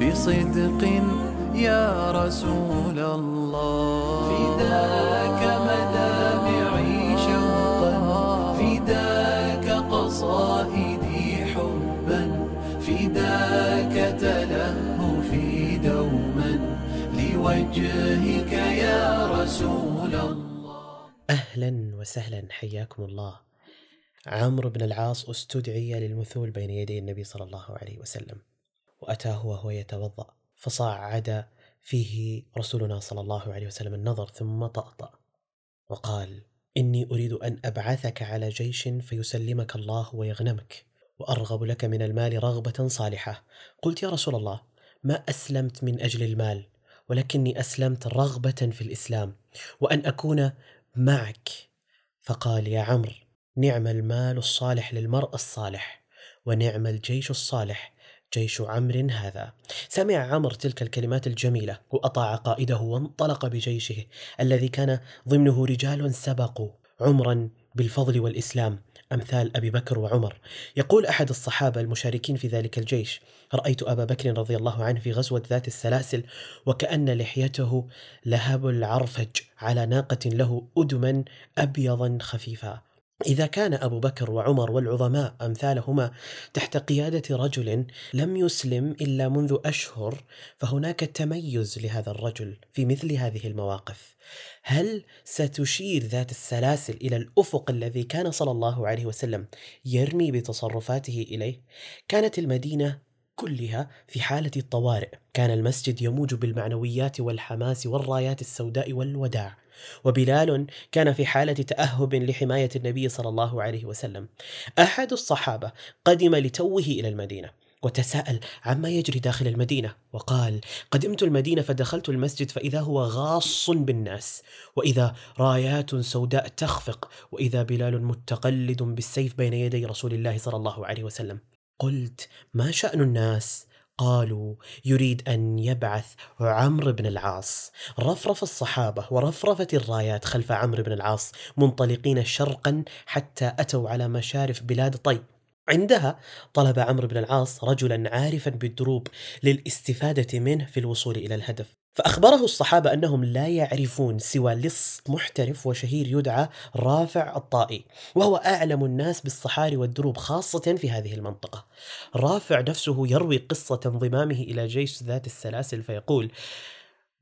بصدق يا رسول الله. فداك مدامعي شوقا فداك قصائدي حبا فداك تلهفي دوما. لوجهك يا رسول الله. أهلا وسهلا حياكم الله. عمرو بن العاص أستدعي للمثول بين يدي النبي صلى الله عليه وسلم. وأتاه وهو يتوضأ فصعد فيه رسولنا صلى الله عليه وسلم النظر ثم طأطأ وقال إني أريد أن أبعثك على جيش فيسلمك الله ويغنمك وأرغب لك من المال رغبة صالحة. قلت يا رسول الله ما أسلمت من أجل المال ولكني أسلمت رغبة في الإسلام وأن أكون معك. فقال يا عمرو نعم المال الصالح للمرء الصالح ونعم الجيش الصالح جيش عمرو هذا. سمع عمرو تلك الكلمات الجميلة وأطاع قائده وانطلق بجيشه الذي كان ضمنه رجال سبقوا. عمرا بالفضل والإسلام أمثال أبي بكر وعمر. يقول أحد الصحابة المشاركين في ذلك الجيش رأيت أبا بكر رضي الله عنه في غزوة ذات السلاسل وكأن لحيته لهب العرفج على ناقة له أدما أبيضا خفيفا. إذا كان أبو بكر وعمر والعظماء أمثالهما تحت قيادة رجل لم يسلم إلا منذ أشهر فهناك تميز لهذا الرجل في مثل هذه المواقف. هل ستشير ذات السلاسل إلى الأفق الذي كان صلى الله عليه وسلم يرمي بتصرفاته إليه؟ كانت المدينة كلها في حالة الطوارئ. كان المسجد يموج بالمعنويات والحماس والرايات السوداء والوداع. وبلال كان في حالة تأهب لحماية النبي صلى الله عليه وسلم. أحد الصحابة قدم لتوه إلى المدينة وتساءل عما يجري داخل المدينة وقال قدمت المدينة فدخلت المسجد فإذا هو غاص بالناس وإذا رايات سوداء تخفق وإذا بلال متقلد بالسيف بين يدي رسول الله صلى الله عليه وسلم قلت ما شأن الناس قالوا يريد أن يبعث عمرو بن العاص. رفرف الصحابة ورفرفت الرايات خلف عمرو بن العاص منطلقين شرقا حتى أتوا على مشارف بلاد طي عندها طلب عمرو بن العاص رجلا عارفا بالدروب للاستفادة منه في الوصول إلى الهدف. فأخبره الصحابة أنهم لا يعرفون سوى لص محترف وشهير يدعى رافع الطائي وهو أعلم الناس بالصحاري والدروب خاصة في هذه المنطقة. رافع نفسه يروي قصة انضمامه إلى جيش ذات السلاسل فيقول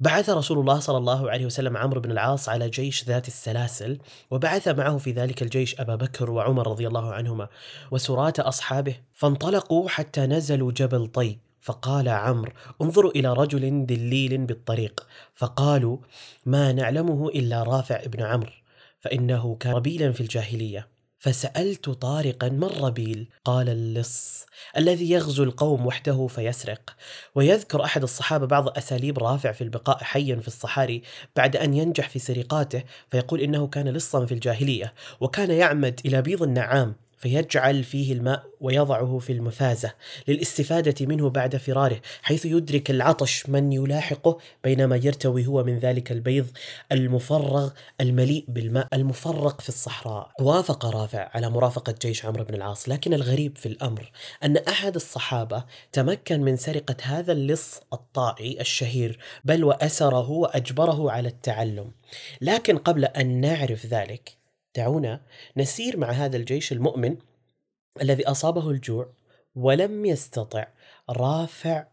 بعث رسول الله صلى الله عليه وسلم عمرو بن العاص على جيش ذات السلاسل وبعث معه في ذلك الجيش أبا بكر وعمر رضي الله عنهما وسرات أصحابه فانطلقوا حتى نزلوا جبل طي. فقال عمرو انظروا إلى رجل دليل بالطريق. فقالوا ما نعلمه إلا رافع ابن عمرو فإنه كان ربيلا في الجاهلية. فسألت طارقا من ربيل قال اللص الذي يغزو القوم وحده فيسرق. ويذكر أحد الصحابة بعض أساليب رافع في البقاء حيا في الصحاري بعد أن ينجح في سرقاته فيقول إنه كان لصا في الجاهلية وكان يعمد إلى بيض النعام. فيجعل فيه الماء ويضعه في المفازة للاستفادة منه بعد فراره حيث يدرك العطش من يلاحقه بينما يرتوي هو من ذلك البيض المفرغ المليء بالماء المفرق في الصحراء. وافق رافع على مرافقة جيش عمرو بن العاص لكن الغريب في الأمر أن أحد الصحابة تمكن من سرقة هذا اللص الطائي الشهير بل وأسره وأجبره على التعلم. لكن قبل أن نعرف ذلك دعونا نسير مع هذا الجيش المؤمن الذي أصابه الجوع ولم يستطع رافع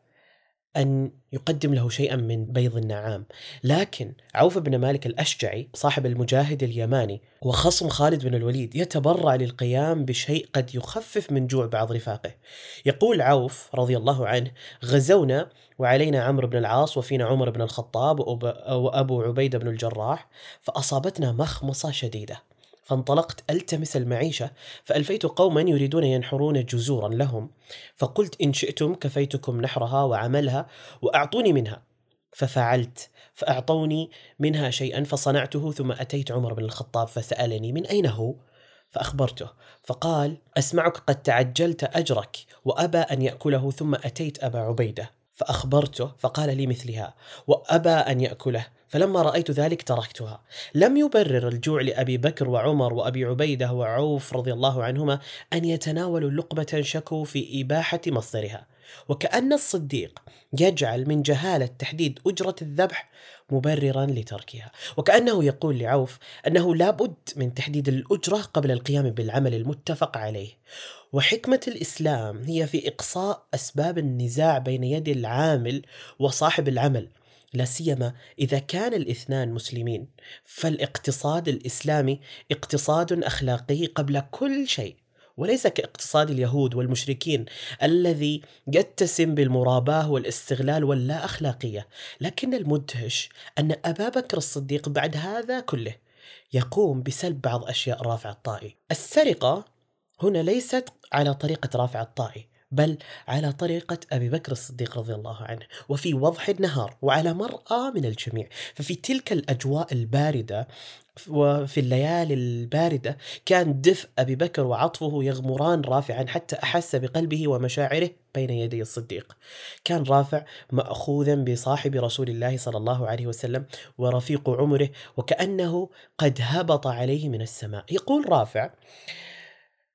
أن يقدم له شيئا من بيض النعام، لكن عوف بن مالك الأشجعي صاحب المجاهد اليماني وخصم خالد بن الوليد يتبرع للقيام بشيء قد يخفف من جوع بعض رفاقه. يقول عوف رضي الله عنه: غزونا وعلينا عمرو بن العاص وفينا عمر بن الخطاب وأبو عبيدة بن الجراح فأصابتنا مخمصة شديدة. فانطلقت ألتمس المعيشة فألفيت قوما يريدون ينحرون جزورا لهم فقلت إن شئتم كفيتكم نحرها وعملها وأعطوني منها ففعلت فأعطوني منها شيئا فصنعته ثم أتيت عمر بن الخطاب فسألني من أين هو؟ فأخبرته فقال أسمعك قد تعجلت أجرك وأبى أن يأكله ثم أتيت أبا عبيدة فأخبرته فقال لي مثلها وأبى أن يأكله فلما رأيت ذلك تركتها. لم يبرر الجوع لأبي بكر وعمر وأبي عبيدة وعوف رضي الله عنهما أن يتناولوا لقمة شكوا في إباحة مصدرها. وكأن الصديق يجعل من جهالة تحديد أجرة الذبح مبررا لتركها. وكأنه يقول لعوف أنه لابد من تحديد الأجرة قبل القيام بالعمل المتفق عليه. وحكمة الإسلام هي في إقصاء أسباب النزاع بين يد العامل وصاحب العمل لا سيما إذا كان الاثنان مسلمين. فالاقتصاد الإسلامي اقتصاد أخلاقي قبل كل شيء وليس كاقتصاد اليهود والمشركين الذي يتسم بالمراباة والاستغلال واللا أخلاقية، لكن المدهش أن أبا بكر الصديق بعد هذا كله يقوم بسلب بعض أشياء رافع الطائي. السرقة هنا ليست على طريقة رافع الطائي، بل على طريقة أبي بكر الصديق رضي الله عنه وفي وضح النهار وعلى مرأى من الجميع. ففي تلك الأجواء الباردة وفي الليالي الباردة كان دفء أبي بكر وعطفه يغمران رافعا حتى أحس بقلبه ومشاعره بين يدي الصديق. كان رافع مأخوذا بصاحب رسول الله صلى الله عليه وسلم ورفيق عمره وكأنه قد هبط عليه من السماء. يقول رافع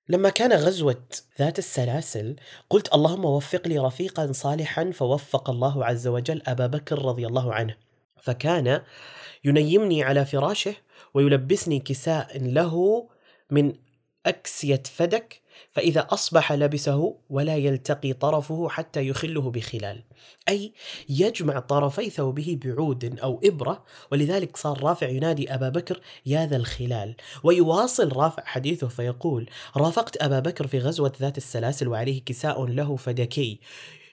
لما كان غزوة ذات السلاسل قلت اللهم وفق لي رفيقا صالحا فوفق الله عز وجل أبا بكر رضي الله عنه. فكان ينيمني على فراشه ويلبسني كساء له من أكسية فدك فإذا أصبح لبسه ولا يلتقي طرفه حتى يخله بخلال أي يجمع طرفي ثوبه بعود أو إبرة ولذلك صار رافع ينادي أبا بكر يا ذا الخلال ويواصل رافع حديثه فيقول رافقت أبا بكر في غزوة ذات السلاسل وعليه كساء له فدكي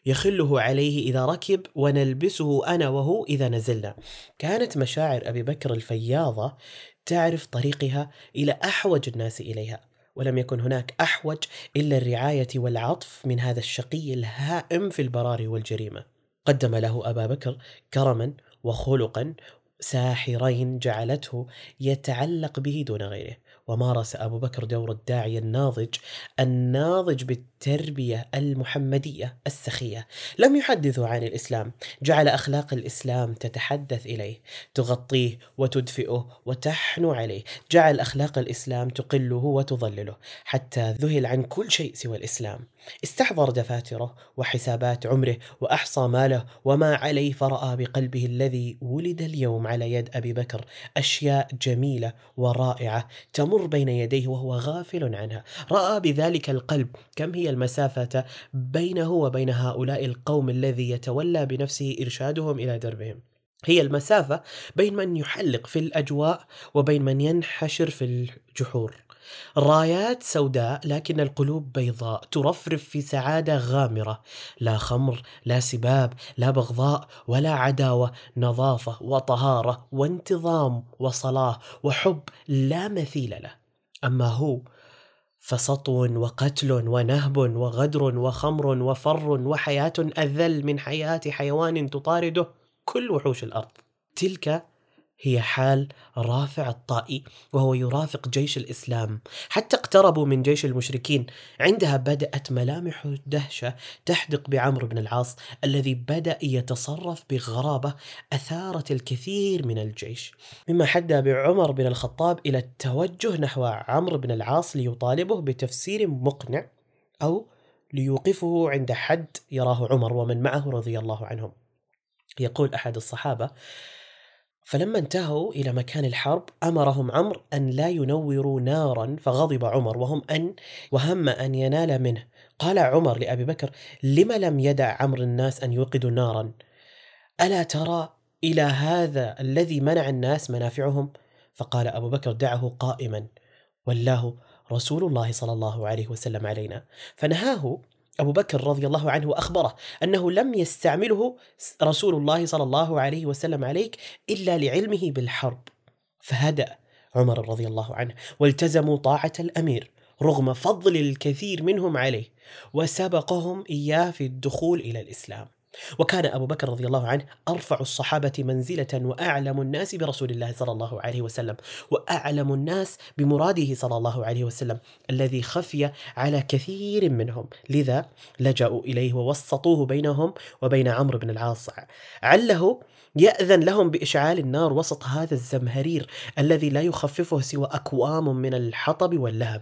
يخله عليه إذا ركب ونلبسه أنا وهو إذا نزلنا. كانت مشاعر أبي بكر الفياضة تعرف طريقها إلى أحوج الناس إليها. ولم يكن هناك أحوج إلا الرعاية والعطف من هذا الشقي الهائم في البراري والجريمة. قدم له أبا بكر كرما وخلقا ساحرين جعلته يتعلق به دون غيره ومارس أبو بكر دور الداعيه الناضج الناضج بالتربيه المحمدية السخية. لم يحدثوا عن الإسلام. جعل أخلاق الإسلام تتحدث إليه تغطيه وتدفئه وتحنو عليه. جعل أخلاق الإسلام تقله وتضلله حتى ذهل عن كل شيء سوى الإسلام. استحضر دفاتره وحسابات عمره وأحصى ماله وما عليه فرأى بقلبه الذي ولد اليوم على يد أبي بكر. أشياء جميلة ورائعة تمر بين يديه وهو غافل عنها. رأى بذلك القلب. كم هي المسافة بينه وبين هؤلاء القوم الذي يتولى بنفسه إرشادهم إلى دربهم. هي المسافة بين من يحلق في الأجواء وبين من ينحشر في الجحور. رايات سوداء لكن القلوب بيضاء. ترفرف في سعادة غامرة. لا خمر لا سباب لا بغضاء ولا عداوة. نظافة وطهارة وانتظام وصلاة وحب لا مثيل له. أما هو فسطو وقتل ونهب وغدر وخمر وفر وحياة أذل من حياة حيوان تطارده كل وحوش الأرض. تلك هي حال رافع الطائي وهو يرافق جيش الإسلام. حتى اقتربوا من جيش المشركين عندها بدأت ملامح الدهشه تحدق بعمرو بن العاص الذي بدأ يتصرف بغرابة أثارت الكثير من الجيش. مما حدى بعمر بن الخطاب إلى التوجه نحو عمرو بن العاص ليطالبه بتفسير مقنع أو ليوقفه عند حد يراه عمر ومن معه رضي الله عنهم. يقول أحد الصحابة فلما انتهوا إلى مكان الحرب أمرهم عمرو أن لا ينوروا نارا فغضب عمر وهم أن وهم أن ينال منه. قال عمر لأبي بكر لم لم يدع عمرو الناس أن يوقدوا نارا؟ ألا ترى إلى هذا الذي منع الناس منافعهم؟ فقال أبو بكر دعه قائما والله رسول الله صلى الله عليه وسلم علينا. فنهاه أبو بكر رضي الله عنه وأخبره أنه لم يستعمله رسول الله صلى الله عليه وسلم عليك إلا لعلمه بالحرب. فهدأ عمر رضي الله عنه والتزموا طاعة الأمير رغم فضل الكثير منهم عليه وسبقهم إياه في الدخول إلى الإسلام. وكان أبو بكر رضي الله عنه أرفع الصحابة منزلة وأعلم الناس برسول الله صلى الله عليه وسلم وأعلم الناس بمراده صلى الله عليه وسلم الذي خفي على كثير منهم. لذا لجأوا إليه ووسطوه بينهم وبين عمرو بن العاص. عله يأذن لهم بإشعال النار وسط هذا الزمهرير الذي لا يخففه سوى أكوام من الحطب واللهب.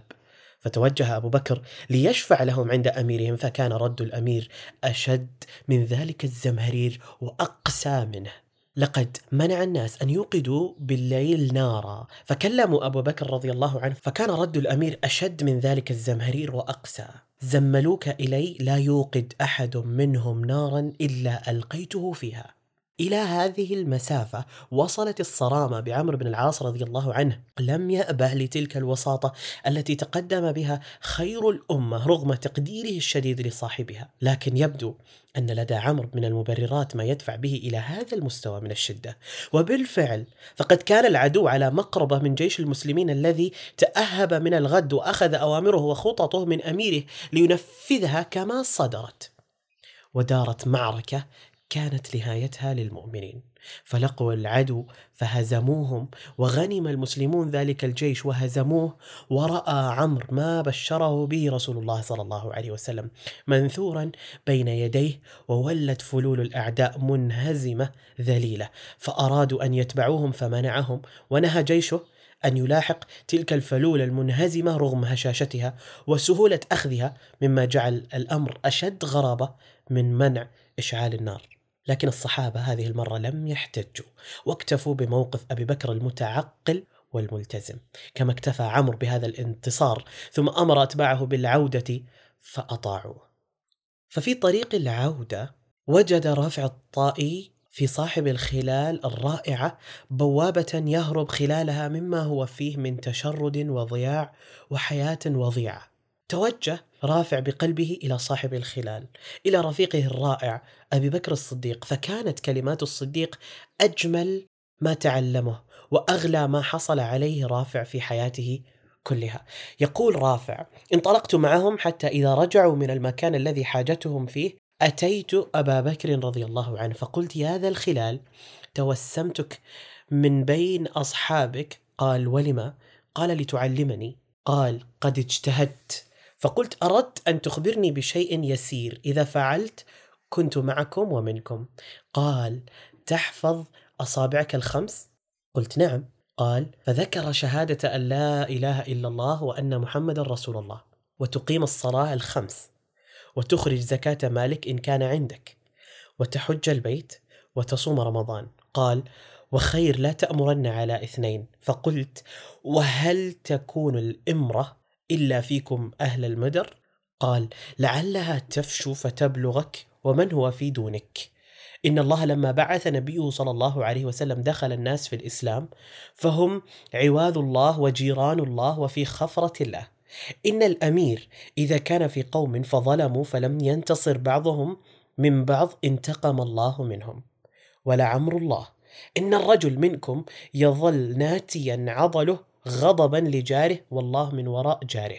فتوجه أبو بكر ليشفع لهم عند أميرهم فكان رد الأمير أشد من ذلك الزمهرير وأقسى منه. لقد منع الناس أن يوقدوا بالليل نارا. فكلموا أبو بكر رضي الله عنه فكان رد الأمير أشد من ذلك الزمهرير وأقسى. زملوك إلي لا يوقد أحد منهم نارا إلا ألقيته فيها. إلى هذه المسافة وصلت الصرامة بعمر بن العاص رضي الله عنه. لم يأبه لتلك الوساطة التي تقدم بها خير الأمة رغم تقديره الشديد لصاحبها. لكن يبدو أن لدى عمرو من المبررات ما يدفع به إلى هذا المستوى من الشدة. وبالفعل فقد كان العدو على مقربة من جيش المسلمين الذي تأهب من الغد وأخذ أوامره وخططه من أميره لينفذها كما صدرت. ودارت معركة كانت نهايتها للمؤمنين. فلقوا العدو فهزموهم وغنم المسلمون ذلك الجيش وهزموه ورأى عمرو ما بشره به رسول الله صلى الله عليه وسلم منثورا بين يديه وولت فلول الأعداء منهزمة ذليلة. فأرادوا أن يتبعوهم فمنعهم ونهى جيشه أن يلاحق تلك الفلول المنهزمة رغم هشاشتها وسهولة أخذها مما جعل الأمر أشد غرابة من منع إشعال النار. لكن الصحابة هذه المرة لم يحتجوا واكتفوا بموقف أبي بكر المتعقل والملتزم كما اكتفى عمرو بهذا الانتصار ثم أمر أتباعه بالعودة فأطاعوه. ففي طريق العودة وجد رافع الطائي في صاحب الخلال الرائعة بوابة يهرب خلالها مما هو فيه من تشرد وضياع وحياة وضيعة. توجه رافع بقلبه إلى صاحب الخلال، إلى رفيقه الرائع أبي بكر الصديق، فكانت كلمات الصديق أجمل ما تعلمه وأغلى ما حصل عليه رافع في حياته كلها. يقول رافع: انطلقت معهم حتى إذا رجعوا من المكان الذي حاجتهم فيه أتيت أبا بكر رضي الله عنه فقلت يا ذا الخلال توسمتك من بين أصحابك قال ولما؟ قال لتعلمني قال قد اجتهدت فقلت أردت أن تخبرني بشيء يسير. إذا فعلت كنت معكم ومنكم. قال تحفظ أصابعك الخمس؟ قلت نعم. قال فذكر شهادة أن لا إله إلا الله وأن محمدا رسول الله وتقيم الصلاة الخمس وتخرج زكاة مالك إن كان عندك وتحج البيت وتصوم رمضان. قال وخير لا تأمرن على اثنين. فقلت وهل تكون الإمرة إلا فيكم أهل المدر؟ قال لعلها تفشو فتبلغك ومن هو في دونك. إن الله لما بعث نبيه صلى الله عليه وسلم دخل الناس في الإسلام فهم عواذ الله وجيران الله وفي خفرة الله. إن الأمير إذا كان في قوم فظلموا فلم ينتصر بعضهم من بعض انتقم الله منهم. ولعمر الله إن الرجل منكم يظل ناتيا عضله غضبا لجاره والله من وراء جاره.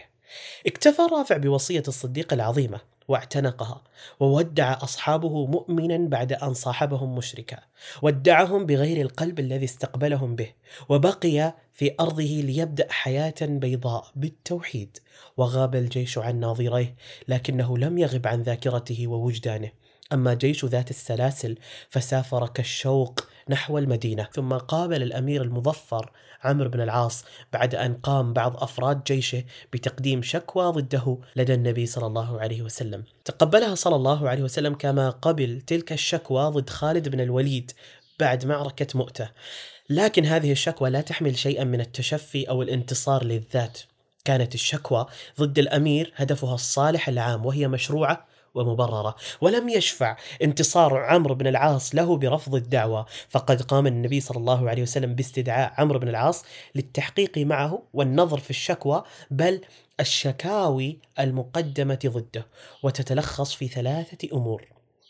اكتفى رافع بوصية الصديق العظيمة واعتنقها وودع أصحابه مؤمنا بعد أن صاحبهم مشركا. ودعهم بغير القلب الذي استقبلهم به وبقي في أرضه ليبدأ حياة بيضاء بالتوحيد. وغاب الجيش عن ناظريه لكنه لم يغب عن ذاكرته ووجدانه. أما جيش ذات السلاسل فسافر كالشوق نحو المدينة. ثم قابل الأمير المظفر عمرو بن العاص بعد أن قام بعض أفراد جيشه بتقديم شكوى ضده لدى النبي صلى الله عليه وسلم. تقبلها صلى الله عليه وسلم كما قبل تلك الشكوى ضد خالد بن الوليد بعد معركة مؤتة. لكن هذه الشكوى لا تحمل شيئا من التشفي أو الانتصار للذات. كانت الشكوى ضد الأمير هدفها الصالح العام وهي مشروعة ومبررة. ولم يشفع انتصار عمرو بن العاص له برفض الدعوة. فقد قام النبي صلى الله عليه وسلم باستدعاء عمرو بن العاص للتحقيق معه والنظر في الشكوى بل الشكاوي المقدمة ضده وتتلخص في ثلاثة أمور.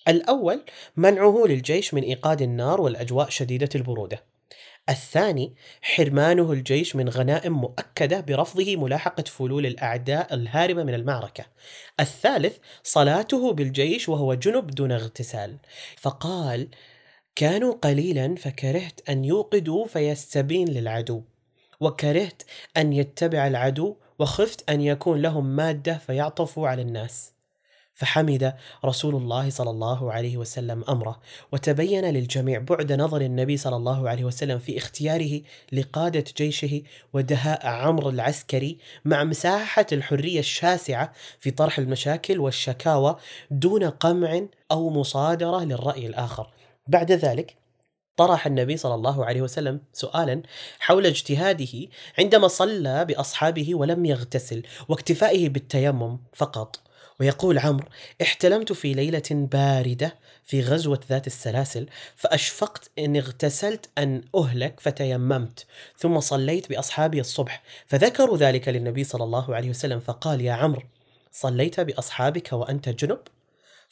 الأول منعه للجيش من إيقاد النار والأجواء شديدة البرودة. الثاني حرمانه الجيش من غنائم مؤكدة برفضه ملاحقة فلول الأعداء الهاربه من المعركة. الثالث صلاته بالجيش وهو جنب دون اغتسال. فقال: كانوا قليلا فكرهت أن يوقدوا فيستبين للعدو. وكرهت أن يتبع العدو وخفت أن يكون لهم مادة فيعطفوا على الناس. فحمد رسول الله صلى الله عليه وسلم أمره وتبين للجميع بعد نظر النبي صلى الله عليه وسلم في اختياره لقادة جيشه ودهاء عمرو العسكري مع مساحة الحرية الشاسعة في طرح المشاكل والشكاوى دون قمع أو مصادرة للرأي الآخر. بعد ذلك طرح النبي صلى الله عليه وسلم سؤالا حول اجتهاده عندما صلى بأصحابه ولم يغتسل واكتفائه بالتيمم فقط ويقول عمرو احتلمت في ليلة باردة في غزوة ذات السلاسل فأشفقت إن اغتسلت أن أهلك فتيممت ثم صليت بأصحابي الصبح فذكروا ذلك للنبي صلى الله عليه وسلم فقال يا عمرو صليت بأصحابك وأنت جنب؟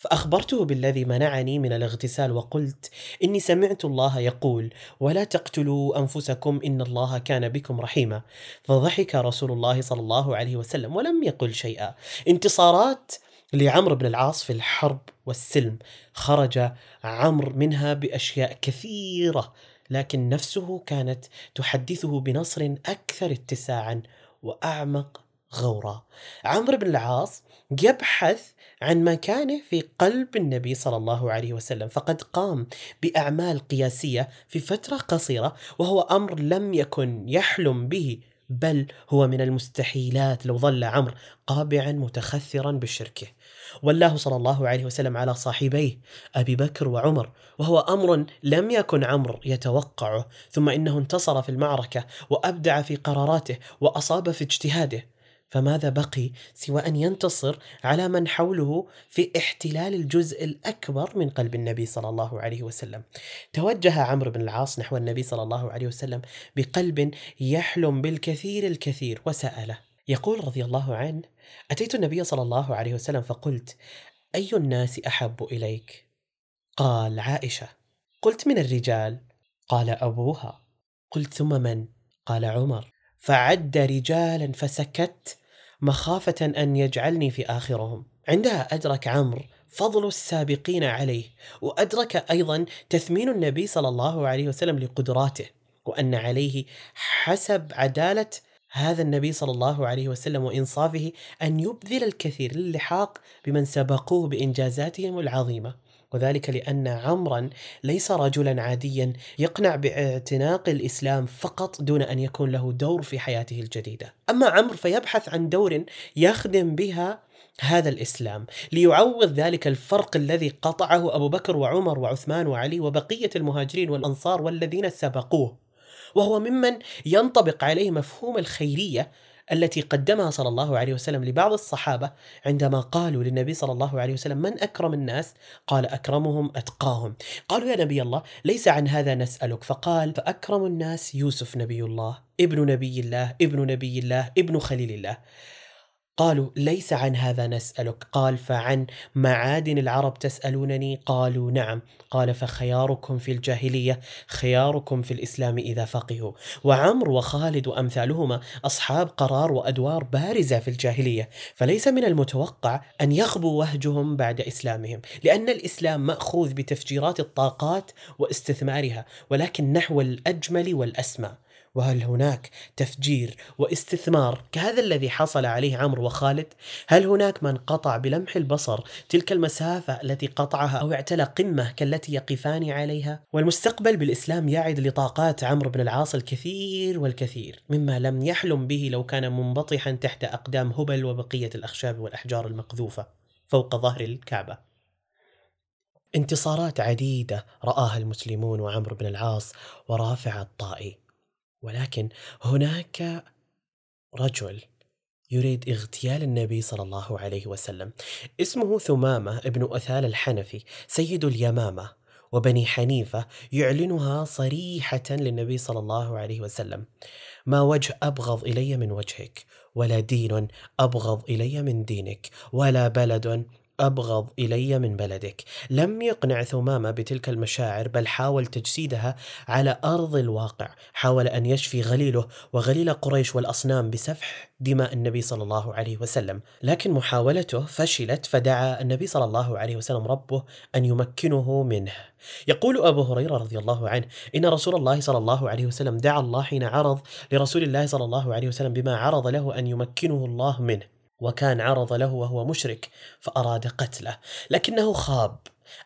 فأخبرته بالذي منعني من الاغتسال وقلت إني سمعت الله يقول ولا تقتلوا أنفسكم إن الله كان بكم رحيما. فضحك رسول الله صلى الله عليه وسلم ولم يقل شيئا. انتصارات لعمرو بن العاص في الحرب والسلم. خرج عمرو منها بأشياء كثيرة لكن نفسه كانت تحدثه بنصر أكثر اتساعا وأعمق غورا عمرو بن العاص يبحث عن مكانه في قلب النبي صلى الله عليه وسلم فقد قام بأعمال قياسية في فترة قصيرة وهو أمر لم يكن يحلم به بل هو من المستحيلات لو ظل عمرو قابعا متخثرا بشركه. والله صلى الله عليه وسلم على صاحبيه أبي بكر وعمر وهو أمر لم يكن عمرو يتوقعه ثم إنه انتصر في المعركة وأبدع في قراراته وأصاب في اجتهاده. فماذا بقي سوى أن ينتصر على من حوله في احتلال الجزء الأكبر من قلب النبي صلى الله عليه وسلم. توجه عمرو بن العاص نحو النبي صلى الله عليه وسلم بقلب يحلم بالكثير الكثير وسأله. يقول رضي الله عنه: أتيت النبي صلى الله عليه وسلم فقلت: أي الناس أحب إليك؟ قال عائشة. قلت من الرجال؟ قال أبوها. قلت ثم من؟ قال عمر. فعد رجالا فسكت مخافة أن يجعلني في آخرهم. عندها أدرك عمرو فضل السابقين عليه وأدرك أيضا تثمين النبي صلى الله عليه وسلم لقدراته وأن عليه حسب عدالة هذا النبي صلى الله عليه وسلم وإنصافه أن يبذل الكثير للحاق بمن سبقوه بإنجازاتهم العظيمة. وذلك لأن عمرا ليس رجلا عاديا يقنع باعتناق الإسلام فقط دون أن يكون له دور في حياته الجديدة. أما عمرو فيبحث عن دور يخدم بها هذا الإسلام ليعوض ذلك الفرق الذي قطعه أبو بكر وعمر وعثمان وعلي وبقية المهاجرين والأنصار والذين سبقوه. وهو ممن ينطبق عليه مفهوم الخيرية التي قدمها صلى الله عليه وسلم لبعض الصحابة عندما قالوا للنبي صلى الله عليه وسلم من أكرم الناس؟ قال أكرمهم أتقاهم. قالوا يا نبي الله ليس عن هذا نسألك فقال فأكرم الناس يوسف نبي الله ابن نبي الله ابن نبي الله ابن خليل الله. قالوا ليس عن هذا نسألك. قال فعن معادن العرب تسألونني؟ قالوا نعم. قال فخياركم في الجاهلية خياركم في الإسلام إذا فقهوا. وعمر وخالد وأمثالهما أصحاب قرار وأدوار بارزة في الجاهلية. فليس من المتوقع أن يخبو وهجهم بعد إسلامهم لأن الإسلام مأخوذ بتفجيرات الطاقات واستثمارها ولكن نحو الأجمل والأسمى. وهل هناك تفجير واستثمار كهذا الذي حصل عليه عمرو وخالد؟ هل هناك من قطع بلمح البصر تلك المسافة التي قطعها أو اعتلى قمة كالتي يقفان عليها؟ والمستقبل بالإسلام يعد لطاقات عمرو بن العاص الكثير والكثير مما لم يحلم به لو كان منبطحا تحت أقدام هبل وبقية الأخشاب والأحجار المقذوفة فوق ظهر الكعبة انتصارات عديدة رآها المسلمون وعمرو بن العاص ورافع الطائي ولكن هناك رجل يريد اغتيال النبي صلى الله عليه وسلم. اسمه ثمامة ابن أثال الحنفي سيد اليمامة وبني حنيفة يعلنها صريحة للنبي صلى الله عليه وسلم. ما وجه أبغض إلي من وجهك ولا دين أبغض إلي من دينك ولا بلد أبغض إلي من بلدك. لم يقنع ثمامة بتلك المشاعر بل حاول تجسيدها على أرض الواقع. حاول أن يشفي غليله وغليل قريش والأصنام بسفح دماء النبي صلى الله عليه وسلم. لكن محاولته فشلت فدعا النبي صلى الله عليه وسلم ربه أن يمكنه منه. يقول أبو هريرة رضي الله عنه إن رسول الله صلى الله عليه وسلم دعا الله حين عرض لرسول الله صلى الله عليه وسلم بما عرض له أن يمكنه الله منه. وكان عرض له وهو مشرك فأراد قتله. لكنه خاب.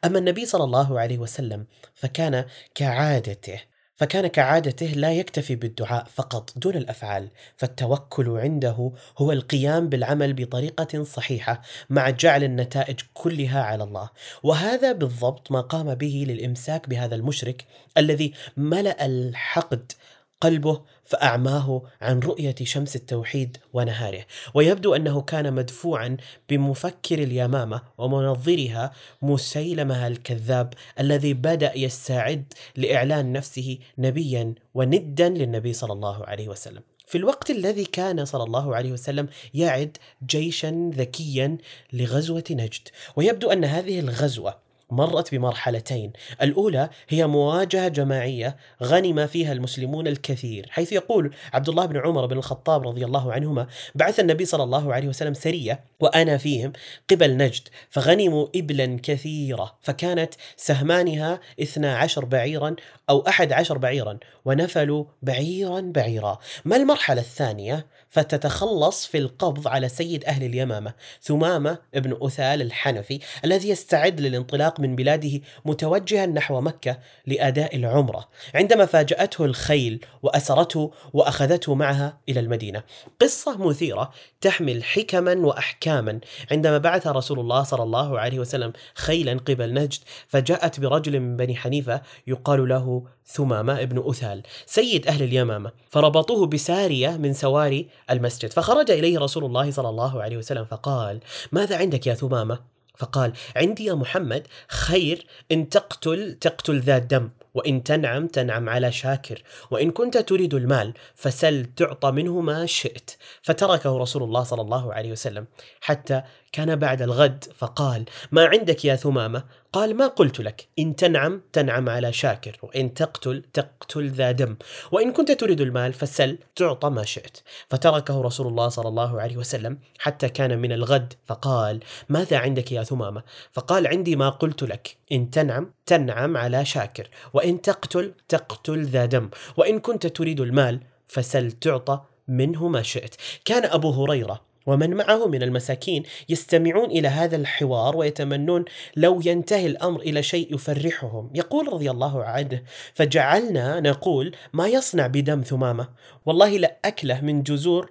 أما النبي صلى الله عليه وسلم فكان كعادته فكان كعادته لا يكتفي بالدعاء فقط دون الأفعال فالتوكل عنده هو القيام بالعمل بطريقة صحيحة مع جعل النتائج كلها على الله. وهذا بالضبط ما قام به للإمساك بهذا المشرك الذي ملأ الحقد قلبه فأعماه عن رؤية شمس التوحيد ونهاره. ويبدو أنه كان مدفوعا بمفكر اليمامة ومنظرها مسيلمة الكذاب الذي بدأ يستعد لإعلان نفسه نبيا وندا للنبي صلى الله عليه وسلم. في الوقت الذي كان صلى الله عليه وسلم يعد جيشا ذكيا لغزوة نجد. ويبدو أن هذه الغزوة مرت بمرحلتين. الأولى هي مواجهة جماعية غنم فيها المسلمون الكثير حيث يقول عبد الله بن عمر بن الخطاب رضي الله عنهما بعث النبي صلى الله عليه وسلم سرية وأنا فيهم قبل نجد فغنموا إبلا كثيرة فكانت سهمانها اثنا عشر بعيرا أو أحد عشر بعيرا ونفلوا بعيرا بعيرا. ما المرحلة الثانية؟ فتتخلص في القبض على سيد أهل اليمامة ثمامة ابن أثال الحنفي الذي يستعد للانطلاق من بلاده متوجها نحو مكة لأداء العمرة. عندما فاجأته الخيل وأسرته وأخذته معها إلى المدينة. قصة مثيرة تحمل حكما وأحكاما. عندما بعث رسول الله صلى الله عليه وسلم خيلا قبل نجد فجاءت برجل من بني حنيفة يقال له ثمامة ابن أثال سيد أهل اليمامة. فربطوه بسارية من سواري المسجد. فخرج إليه رسول الله صلى الله عليه وسلم فقال ماذا عندك يا ثمامة؟ فقال عندي يا محمد خير إن تقتل تقتل ذات دم وإن تنعم تنعم على شاكر وإن كنت تريد المال فسل تعطى منه ما شئت. فتركه رسول الله صلى الله عليه وسلم حتى كان بعد الغد فقال ما عندك يا ثمامة؟ قال ما قلت لك إن تنعم تنعم على شاكر وإن تقتل تقتل ذا دم وإن كنت تريد المال فسل تعطى ما شئت. فتركه رسول الله صلى الله عليه وسلم حتى كان من الغد فقال ماذا عندك يا ثمامة؟ فقال عندي ما قلت لك إن تنعم تنعم على شاكر وإن تقتل تقتل ذا دم وإن كنت تريد المال فسل تعطى منه ما شئت. كان أبو هريرة ومن معه من المساكين يستمعون إلى هذا الحوار ويتمنون لو ينتهي الأمر إلى شيء يفرحهم، يقول رضي الله عنه: فجعلنا نقول ما يصنع بدم ثمامة، والله لأكله من جذور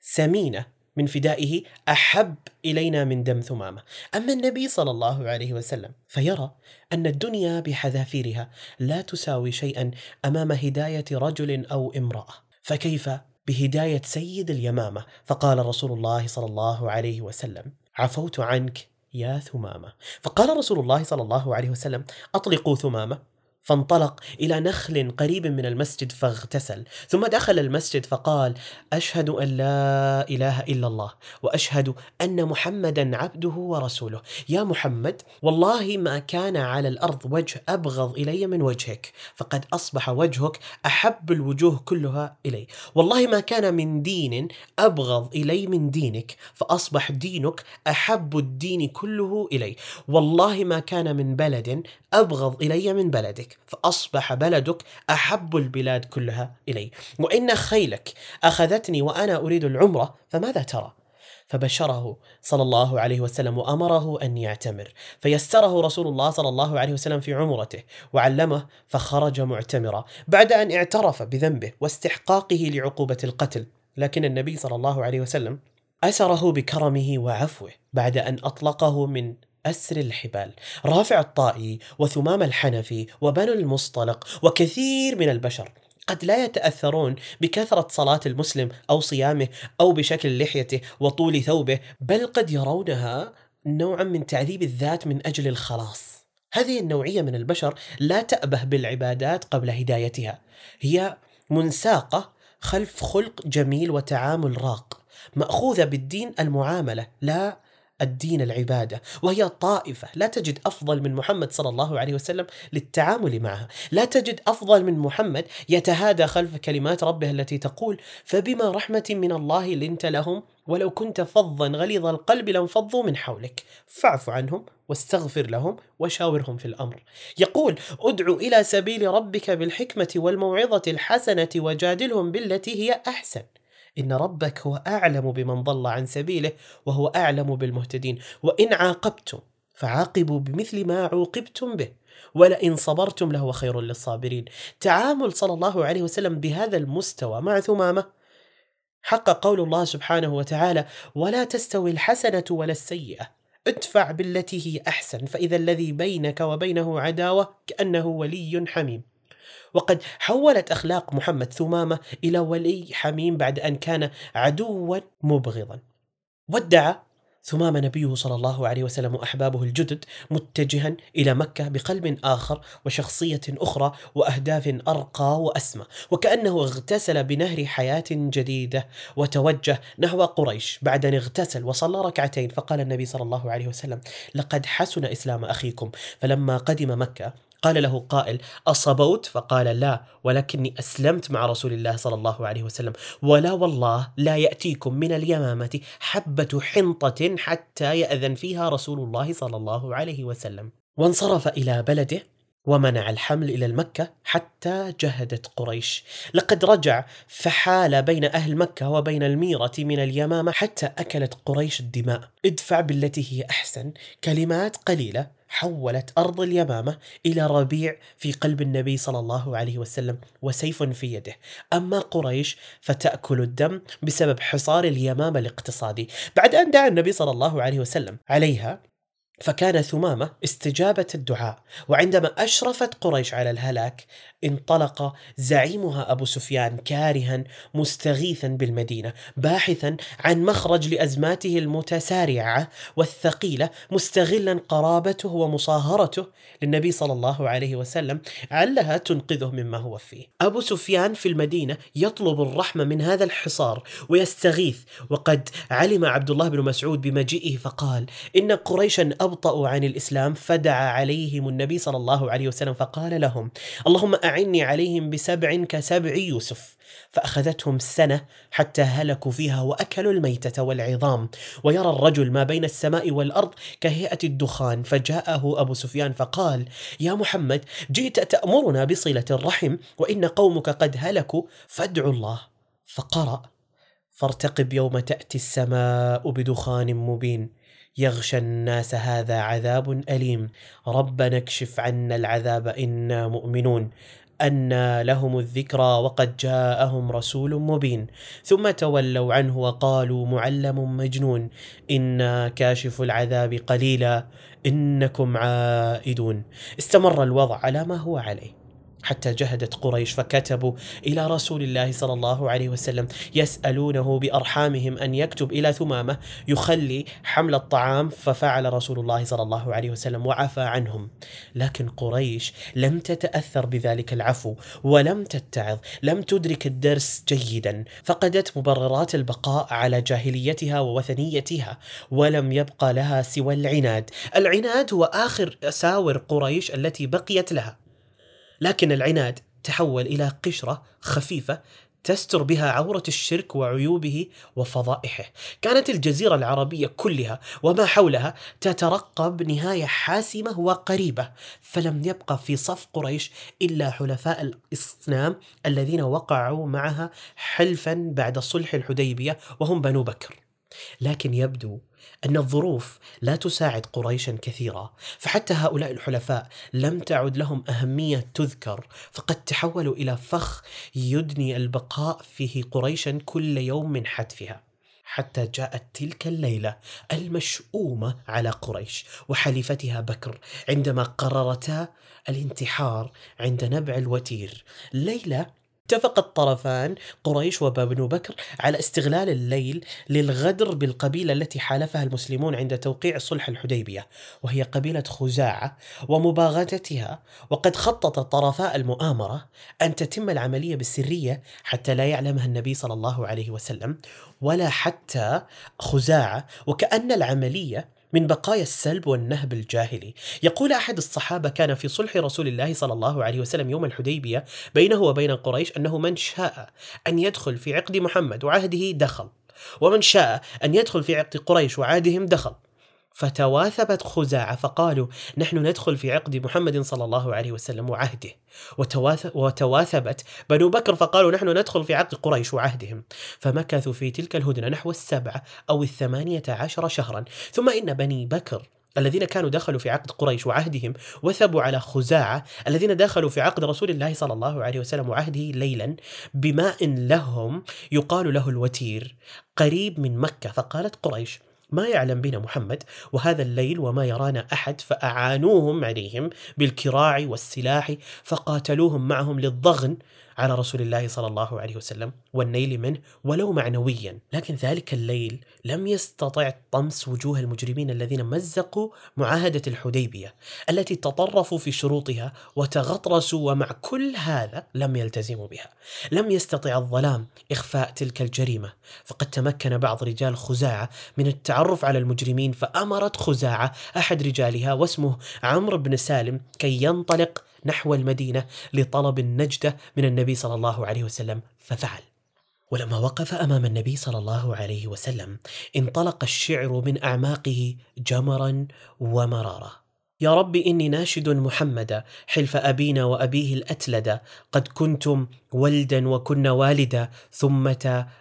سمينة من فدائه أحب إلينا من دم ثمامة، أما النبي صلى الله عليه وسلم فيرى أن الدنيا بحذافيرها لا تساوي شيئا أمام هداية رجل أو امرأة، فكيف بهداية سيد اليمامة. فقال رسول الله صلى الله عليه وسلم عفوت عنك يا ثمامة. فقال رسول الله صلى الله عليه وسلم أطلقوا ثمامة. فانطلق إلى نخل قريب من المسجد فاغتسل ثم دخل المسجد فقال أشهد أن لا إله إلا الله وأشهد أن محمدا عبده ورسوله. يا محمد والله ما كان على الأرض وجه أبغض إلي من وجهك فقد أصبح وجهك أحب الوجوه كلها إلي. والله ما كان من دين أبغض إلي من دينك فأصبح دينك أحب الدين كله إلي. والله ما كان من بلد أبغض إلي من بلدك فأصبح بلدك أحب البلاد كلها إلي. وإن خيلك أخذتني وأنا أريد العمرة فماذا ترى؟ فبشره صلى الله عليه وسلم وأمره أن يعتمر. فيسره رسول الله صلى الله عليه وسلم في عمرته وعلمه فخرج معتمرا. بعد أن اعترف بذنبه واستحقاقه لعقوبة القتل. لكن النبي صلى الله عليه وسلم أسره بكرمه وعفوه بعد أن أطلقه من أسر الحبال رافع الطائي وثمام الحنفي وبنو المصطلق وكثير من البشر. قد لا يتأثرون بكثرة صلاة المسلم أو صيامه أو بشكل لحيته وطول ثوبه بل قد يرونها نوعا من تعذيب الذات من أجل الخلاص. هذه النوعية من البشر لا تأبه بالعبادات قبل هدايتها. هي منساقة خلف خلق جميل وتعامل راق مأخوذة بالدين المعاملة لا الدين العبادة وهي طائفة لا تجد أفضل من محمد صلى الله عليه وسلم للتعامل معها. لا تجد أفضل من محمد يتهادى خلف كلمات ربه التي تقول فبما رحمة من الله لنت لهم ولو كنت فظا غليظ القلب لانفضوا من حولك. فاعف عنهم واستغفر لهم وشاورهم في الأمر. يقول ادع إلى سبيل ربك بالحكمة والموعظة الحسنة وجادلهم بالتي هي أحسن. إن ربك هو أعلم بمن ضل عن سبيله وهو أعلم بالمهتدين. وإن عاقبتم فعاقبوا بمثل ما عوقبتم به ولئن صبرتم لهو خير للصابرين. تعامل صلى الله عليه وسلم بهذا المستوى مع ثمامة حق قول الله سبحانه وتعالى ولا تستوي الحسنة ولا السيئة ادفع بالتي هي أحسن فإذا الذي بينك وبينه عداوة كأنه ولي حميم. وقد حولت أخلاق محمد ثمامة إلى ولي حميم بعد أن كان عدوا مبغضا. وادعى ثمام نبيه صلى الله عليه وسلم وأحبابه الجدد متجها إلى مكة بقلب آخر وشخصية أخرى وأهداف أرقى وأسمى. وكأنه اغتسل بنهر حياة جديدة وتوجه نحو قريش. بعد أن اغتسل وصلى ركعتين فقال النبي صلى الله عليه وسلم لقد حسن إسلام أخيكم. فلما قدم مكة قال له قائل أصبوت؟ فقال لا ولكني أسلمت مع رسول الله صلى الله عليه وسلم. ولا والله لا يأتيكم من اليمامة حبة حنطة حتى يأذن فيها رسول الله صلى الله عليه وسلم. وانصرف إلى بلده ومنع الحمل إلى المكة حتى جهدت قريش، لقد رجع فحال بين أهل مكة وبين الميرة من اليمامة حتى أكلت قريش الدماء، ادفع بالتي هي أحسن، كلمات قليلة حولت أرض اليمامة إلى ربيع في قلب النبي صلى الله عليه وسلم وسيف في يده، أما قريش فتأكل الدم بسبب حصار اليمامة الاقتصادي، بعد أن دعا النبي صلى الله عليه وسلم عليها فكان ثمامة استجابة الدعاء وعندما أشرفت قريش على الهلاك انطلق زعيمها أبو سفيان كارها مستغيثا بالمدينة باحثا عن مخرج لأزماته المتسارعة والثقيلة مستغلا قرابته ومصاهرته للنبي صلى الله عليه وسلم علها تنقذه مما هو فيه. أبو سفيان في المدينة يطلب الرحمة من هذا الحصار ويستغيث وقد علم عبد الله بن مسعود بمجيئه فقال إن قريشا ابطاوا عن الإسلام فدعا عليهم النبي صلى الله عليه وسلم فقال لهم اللهم أعني عليهم بسبع كسبع يوسف. فأخذتهم سنة حتى هلكوا فيها وأكلوا الميتة والعظام. ويرى الرجل ما بين السماء والأرض كهيئة الدخان فجاءه أبو سفيان فقال يا محمد جئت تأمرنا بصلة الرحم وإن قومك قد هلكوا فادعوا الله. فقرأ فارتقب يوم تأتي السماء بدخان مبين. يغشى الناس هذا عذاب أليم. ربنا اكشف عنا العذاب إنا مؤمنون. أنى لهم الذكرى وقد جاءهم رسول مبين. ثم تولوا عنه وقالوا معلم مجنون. إنا كاشف العذاب قليلا إنكم عائدون. استمر الوضع على ما هو عليه. حتى جهدت قريش فكتبوا إلى رسول الله صلى الله عليه وسلم يسألونه بأرحامهم أن يكتب إلى ثمامة يخلي حمل الطعام ففعل رسول الله صلى الله عليه وسلم وعفى عنهم. لكن قريش لم تتأثر بذلك العفو ولم تتعظ لم تدرك الدرس جيدا فقدت مبررات البقاء على جاهليتها ووثنيتها ولم يبقى لها سوى العناد. العناد هو آخر اساور قريش التي بقيت لها. لكن العناد تحول إلى قشرة خفيفة تستر بها عورة الشرك وعيوبه وفضائحه. كانت الجزيرة العربية كلها وما حولها تترقب نهاية حاسمة وقريبة، فلم يبقى في صف قريش إلا حلفاء الاصنام الذين وقعوا معها حلفا بعد صلح الحديبية وهم بنو بكر. لكن يبدو أن الظروف لا تساعد قريشا كثيرا فحتى هؤلاء الحلفاء لم تعد لهم أهمية تذكر فقد تحولوا إلى فخ يدني البقاء فيه قريشا كل يوم من حتفها. حتى جاءت تلك الليلة المشؤومة على قريش وحليفتها بكر عندما قررتا الانتحار عند نبع الوتير. ليلة اتفق الطرفان قريش وبنو بكر على استغلال الليل للغدر بالقبيلة التي حالفها المسلمون عند توقيع صلح الحديبية وهي قبيلة خزاعة ومباغتتها. وقد خطط طرفاء المؤامرة أن تتم العملية بالسرية حتى لا يعلمها النبي صلى الله عليه وسلم ولا حتى خزاعة. وكأن العملية من بقايا السلب والنهب الجاهلي. يقول أحد الصحابة كان في صلح رسول الله صلى الله عليه وسلم يوم الحديبية بينه وبين قريش أنه من شاء أن يدخل في عقد محمد وعهده دخل ومن شاء أن يدخل في عقد قريش وعهدهم دخل. فتواثبت خزاعة فقالوا نحن ندخل في عقد محمد صلى الله عليه وسلم وعهده. وتواثبت بنو بكر فقالوا نحن ندخل في عقد قريش وعهدهم. فمكثوا في تلك الهدنة نحو السبعة أو الثمانية عشر شهرا. ثم إن بني بكر الذين كانوا دخلوا في عقد قريش وعهدهم وثبوا على خزاعة الذين دخلوا في عقد رسول الله صلى الله عليه وسلم وعهده ليلا بماء لهم يقال له الوتير قريب من مكة فقالت قريش ما يعلم بنا محمد وهذا الليل وما يرانا أحد فأعانوهم عليهم بالكراع والسلاح فقاتلوهم معهم للضغن. على رسول الله صلى الله عليه وسلم والنيل منه ولو معنويا. لكن ذلك الليل لم يستطع طمس وجوه المجرمين الذين مزقوا معاهدة الحديبية التي تطرفوا في شروطها وتغطرسوا ومع كل هذا لم يلتزموا بها. لم يستطع الظلام إخفاء تلك الجريمة. فقد تمكن بعض رجال خزاعة من التعرف على المجرمين فأمرت خزاعة أحد رجالها واسمه عمرو بن سالم كي ينطلق نحو المدينة لطلب النجدة من النبي صلى الله عليه وسلم ففعل. ولما وقف أمام النبي صلى الله عليه وسلم انطلق الشعر من أعماقه جمرا ومرارا يا رب إني ناشد محمدا حلف أبينا وأبيه الأتلدا قد كنتم ولدا وكنا والدا ثم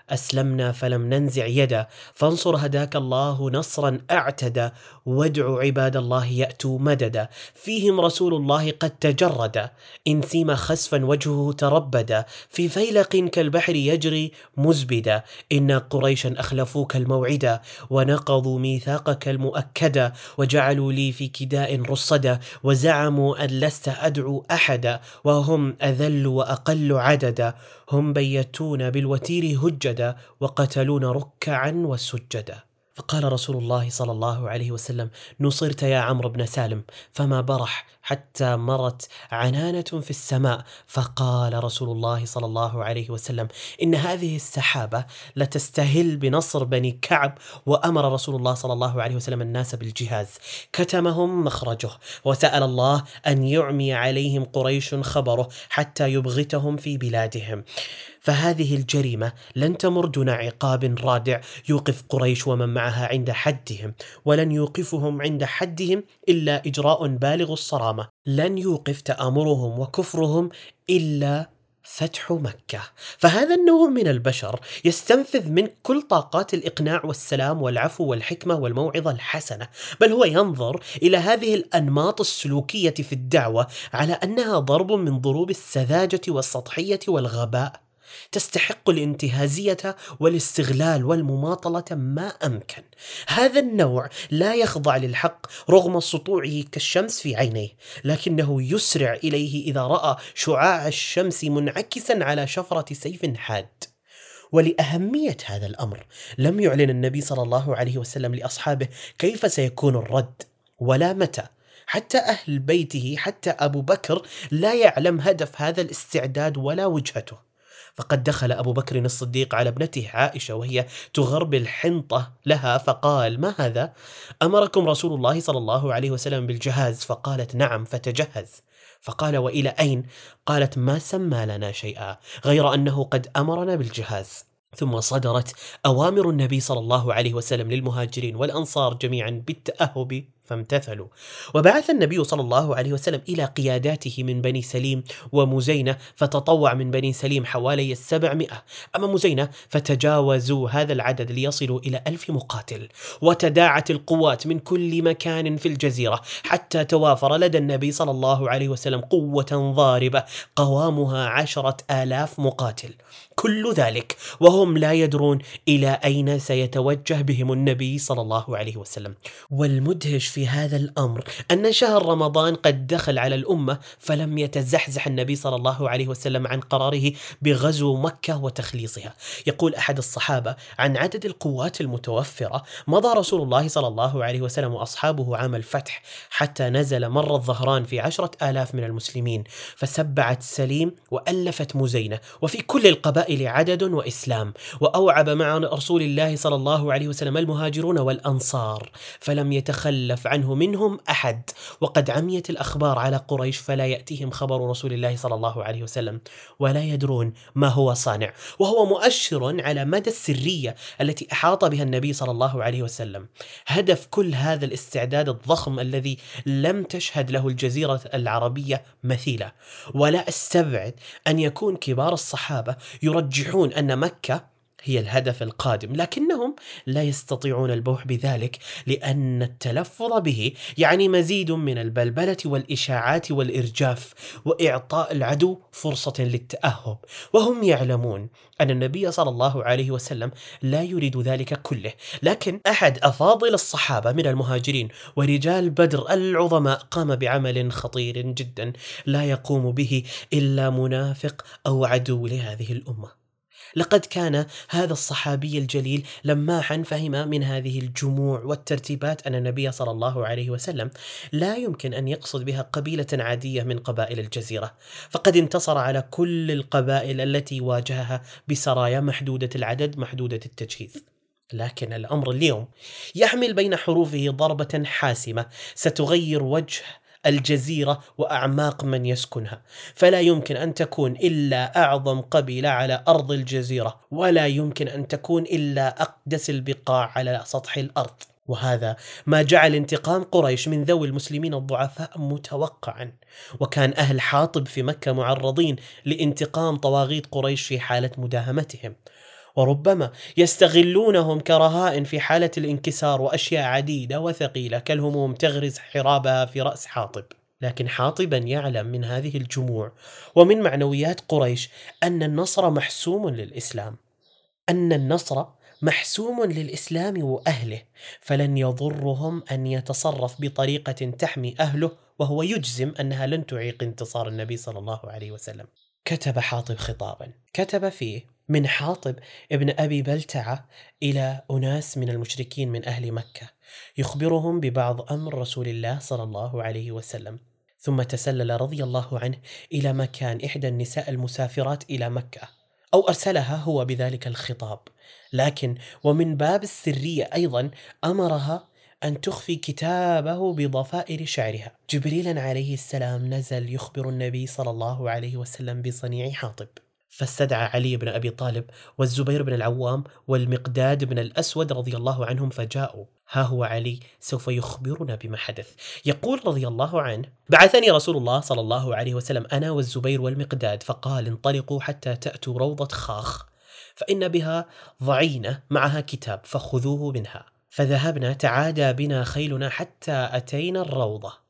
أسلمنا فلم ننزع يدا. فانصر هداك الله نصرا أعتدى وادع عباد الله يأتوا مددا. فيهم رسول الله قد تجرد إن سيم خسفا وجهه تربدا. في فيلق كالبحر يجري مزبدا. إن قريشا أخلفوك الموعدا ونقضوا ميثاقك المؤكدا. وجعلوا لي في كداء رصدا وزعموا أن لست أدعو أحدا. وهم أذل وأقل عددا هم بيتون بالوتير هجدا وقتلون ركعا وسجدا. فقال رسول الله صلى الله عليه وسلم نصرت يا عمرو بن سالم فما برح حتى مرت عنانة في السماء. فقال رسول الله صلى الله عليه وسلم إن هذه السحابة لتستهل بنصر بني كعب. وأمر رسول الله صلى الله عليه وسلم الناس بالجهاز. كتمهم مخرجه وسأل الله أن يعمي عليهم قريش خبره حتى يبغتهم في بلادهم. فهذه الجريمة لن تمر دون عقاب رادع يوقف قريش ومن معها عند حدهم ولن يوقفهم عند حدهم إلا إجراء بالغ الصرامة. لن يوقف تأمرهم وكفرهم إلا فتح مكة. فهذا النوع من البشر يستنفذ من كل طاقات الإقناع والسلام والعفو والحكمة والموعظة الحسنة. بل هو ينظر إلى هذه الأنماط السلوكية في الدعوة على أنها ضرب من ضروب السذاجة والسطحية والغباء. تستحق الانتهازية والاستغلال والمماطلة ما أمكن. هذا النوع لا يخضع للحق رغم سطوعه كالشمس في عينيه لكنه يسرع إليه إذا رأى شعاع الشمس منعكسا على شفرة سيف حاد. ولأهمية هذا الأمر لم يعلن النبي صلى الله عليه وسلم لأصحابه كيف سيكون الرد ولا متى. حتى أهل بيته حتى أبو بكر لا يعلم هدف هذا الاستعداد ولا وجهته. فقد دخل أبو بكر الصديق على ابنته عائشة وهي تغربل حنطة لها فقال ما هذا؟ أمركم رسول الله صلى الله عليه وسلم بالجهاز فقالت نعم فتجهز فقال وإلى اين؟ قالت ما سمى لنا شيئا غير أنه قد أمرنا بالجهاز ثم صدرت أوامر النبي صلى الله عليه وسلم للمهاجرين والأنصار جميعا بالتأهب فامتثلوا. وبعث النبي صلى الله عليه وسلم إلى قياداته من بني سليم ومزينة فتطوع من بني سليم حوالي السبعمائة. أما مزينة فتجاوزوا هذا العدد ليصلوا إلى ألف مقاتل. وتداعت القوات من كل مكان في الجزيرة حتى توافر لدى النبي صلى الله عليه وسلم قوة ضاربة قوامها عشرة آلاف مقاتل. كل ذلك وهم لا يدرون إلى أين سيتوجه بهم النبي صلى الله عليه وسلم والمدهش في هذا الأمر أن شهر رمضان قد دخل على الأمة فلم يتزحزح النبي صلى الله عليه وسلم عن قراره بغزو مكة وتخليصها. يقول أحد الصحابة عن عدد القوات المتوفرة مضى رسول الله صلى الله عليه وسلم وأصحابه عام الفتح حتى نزل مر الظهران في عشرة آلاف من المسلمين فسبعت سليم وألفت مزينة وفي كل القبائل عدد وإسلام وأوعب مع رسول الله صلى الله عليه وسلم المهاجرون والأنصار فلم يتخلف عنه منهم أحد. وقد عميت الأخبار على قريش فلا يأتيهم خبر رسول الله صلى الله عليه وسلم ولا يدرون ما هو صانع. وهو مؤشر على مدى السرية التي أحاط بها النبي صلى الله عليه وسلم. هدف كل هذا الاستعداد الضخم الذي لم تشهد له الجزيرة العربية مثيلة. ولا أستبعد أن يكون كبار الصحابة يرجحون أن مكة هي الهدف القادم لكنهم لا يستطيعون البوح بذلك لأن التلفظ به يعني مزيد من البلبلة والإشاعات والإرجاف وإعطاء العدو فرصة للتأهب. وهم يعلمون أن النبي صلى الله عليه وسلم لا يريد ذلك كله لكن أحد أفاضل الصحابة من المهاجرين ورجال بدر العظماء قام بعمل خطير جدا لا يقوم به إلا منافق أو عدو لهذه الأمة. لقد كان هذا الصحابي الجليل لماحا فهم من هذه الجموع والترتيبات أن النبي صلى الله عليه وسلم لا يمكن أن يقصد بها قبيلة عادية من قبائل الجزيرة، فقد انتصر على كل القبائل التي واجهها بسرايا محدودة العدد محدودة التجهيز. لكن الأمر اليوم يحمل بين حروفه ضربة حاسمة ستغير وجه الجزيرة وأعماق من يسكنها. فلا يمكن أن تكون إلا أعظم قبيلة على أرض الجزيرة ولا يمكن أن تكون إلا أقدس البقاع على سطح الأرض. وهذا ما جعل انتقام قريش من ذوي المسلمين الضعفاء متوقعا. وكان أهل حاطب في مكة معرضين لانتقام طواغيت قريش في حالة مداهمتهم. وربما يستغلونهم كرهائن في حالة الانكسار وأشياء عديدة وثقيلة كالهموم تغرز حرابها في رأس حاطب. لكن حاطبا يعلم من هذه الجموع ومن معنويات قريش أن النصر محسوم للإسلام. أن النصر محسوم للإسلام وأهله فلن يضرهم أن يتصرف بطريقة تحمي أهله وهو يجزم أنها لن تعيق انتصار النبي صلى الله عليه وسلم. كتب حاطب خطابا. كتب فيه من حاطب ابن أبي بلتعة إلى أناس من المشركين من أهل مكة يخبرهم ببعض أمر رسول الله صلى الله عليه وسلم. ثم تسلل رضي الله عنه إلى مكان إحدى النساء المسافرات إلى مكة أو أرسلها هو بذلك الخطاب. لكن ومن باب السرية أيضا أمرها أن تخفي كتابه بضفائر شعرها. جبريل عليه السلام نزل يخبر النبي صلى الله عليه وسلم بصنيع حاطب. فاستدعى علي بن أبي طالب والزبير بن العوام والمقداد بن الأسود رضي الله عنهم فجاءوا. ها هو علي سوف يخبرنا بما حدث. يقول رضي الله عنه بعثني رسول الله صلى الله عليه وسلم أنا والزبير والمقداد فقال انطلقوا حتى تأتوا روضة خاخ فإن بها ضعينة معها كتاب فخذوه منها. فذهبنا تعادى بنا خيلنا حتى أتينا الروضة.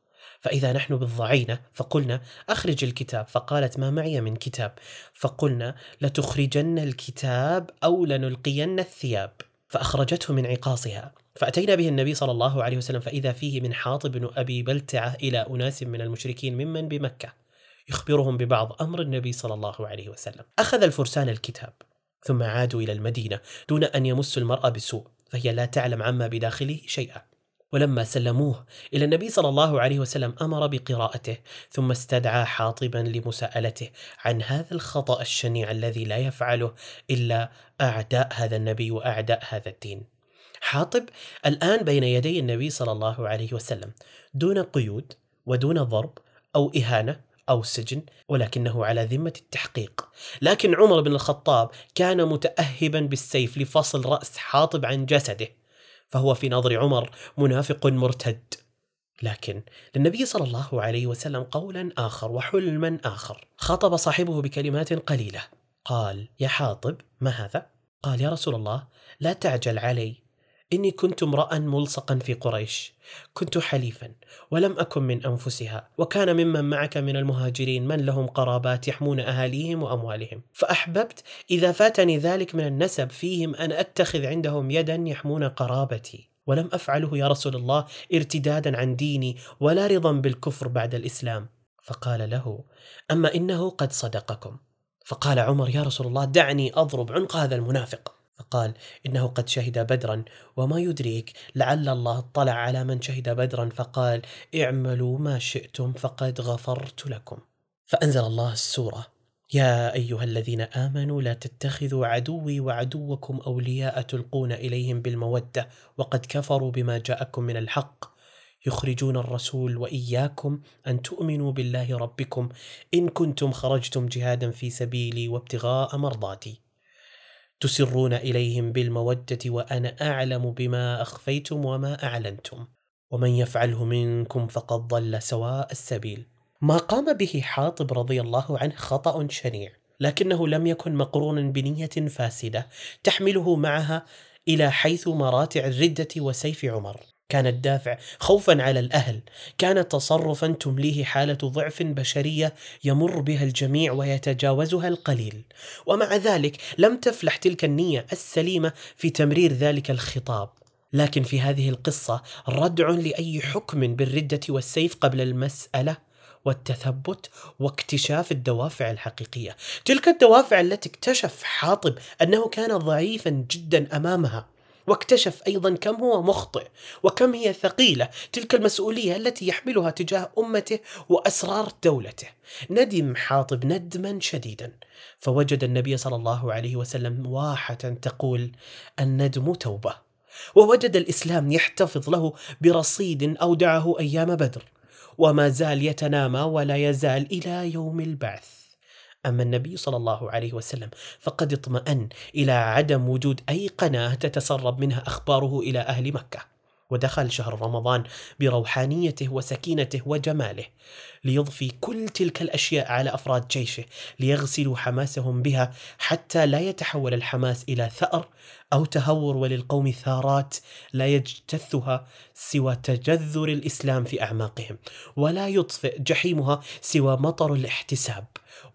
فإذا نحن بالضعينة فقلنا أخرج الكتاب فقالت ما معي من كتاب؟ فقلنا لتخرجن الكتاب أو لنلقين الثياب. فأخرجته من عقاصها. فأتينا به النبي صلى الله عليه وسلم فإذا فيه من حاطب بن أبي بلتعة إلى أناس من المشركين ممن بمكة. يخبرهم ببعض أمر النبي صلى الله عليه وسلم. أخذ الفرسان الكتاب ثم عادوا إلى المدينة دون أن يمسوا المرأة بسوء فهي لا تعلم عما بداخله شيئا. ولما سلموه إلى النبي صلى الله عليه وسلم أمر بقراءته ثم استدعى حاطبا لمساءلته عن هذا الخطأ الشنيع الذي لا يفعله إلا أعداء هذا النبي وأعداء هذا الدين. حاطب الآن بين يدي النبي صلى الله عليه وسلم دون قيود ودون ضرب أو إهانة أو سجن ولكنه على ذمة التحقيق لكن عمر بن الخطاب كان متاهبا بالسيف لفصل رأس حاطب عن جسده فهو في نظر عمر منافق مرتد. لكن للنبي صلى الله عليه وسلم قولا آخر وحلما آخر. خاطب صاحبه بكلمات قليلة. قال يا حاطب ما هذا؟ قال يا رسول الله لا تعجل علي. إني كنت امرأ ملصقا في قريش. كنت حليفا ولم أكن من أنفسها وكان ممن معك من المهاجرين من لهم قرابات يحمون أهاليهم وأموالهم. فأحببت إذا فاتني ذلك من النسب فيهم أن أتخذ عندهم يدا يحمون قرابتي. ولم أفعله يا رسول الله ارتدادا عن ديني ولا رضا بالكفر بعد الإسلام. فقال له أما إنه قد صدقكم. فقال عمر يا رسول الله دعني أضرب عنق هذا المنافق. فقال إنه قد شهد بدرا وما يدريك لعل الله اطلع على من شهد بدرا فقال اعملوا ما شئتم فقد غفرت لكم. فأنزل الله السورة. يا أيها الذين آمنوا لا تتخذوا عدوي وعدوكم أولياء تلقون إليهم بالمودة وقد كفروا بما جاءكم من الحق. يخرجون الرسول وإياكم أن تؤمنوا بالله ربكم إن كنتم خرجتم جهادا في سبيلي وابتغاء مرضاتي. تسرون إليهم بالمودة وأنا أعلم بما أخفيتم وما أعلنتم. ومن يفعله منكم فقد ضل سواء السبيل. ما قام به حاطب رضي الله عنه خطأ شنيع لكنه لم يكن مقرونا بنية فاسدة تحمله معها إلى حيث مراتع الردة وسيف عمر. كان الدافع خوفا على الأهل كان تصرفا تمليه حالة ضعف بشرية يمر بها الجميع ويتجاوزها القليل. ومع ذلك لم تفلح تلك النية السليمة في تمرير ذلك الخطاب. لكن في هذه القصة ردع لأي حكم بالردة والسيف قبل المسألة والتثبت واكتشاف الدوافع الحقيقية. تلك الدوافع التي اكتشف حاطب أنه كان ضعيفا جدا أمامها. واكتشف أيضا كم هو مخطئ وكم هي ثقيلة تلك المسؤولية التي يحملها تجاه أمته وأسرار دولته. ندم حاطب ندما شديدا. فوجد النبي صلى الله عليه وسلم واحة تقول الندم توبة. ووجد الإسلام يحتفظ له برصيد أودعه أيام بدر. وما زال يتنامى ولا يزال إلى يوم البعث. أما النبي صلى الله عليه وسلم فقد اطمأن إلى عدم وجود أي قناة تتسرب منها أخباره إلى أهل مكة ودخل شهر رمضان بروحانيته وسكينته وجماله ليضفي كل تلك الأشياء على أفراد جيشه ليغسلوا حماسهم بها حتى لا يتحول الحماس إلى ثأر أو تهور وللقوم ثارات لا يجتثها سوى تجذر الإسلام في أعماقهم ولا يطفئ جحيمها سوى مطر الاحتساب.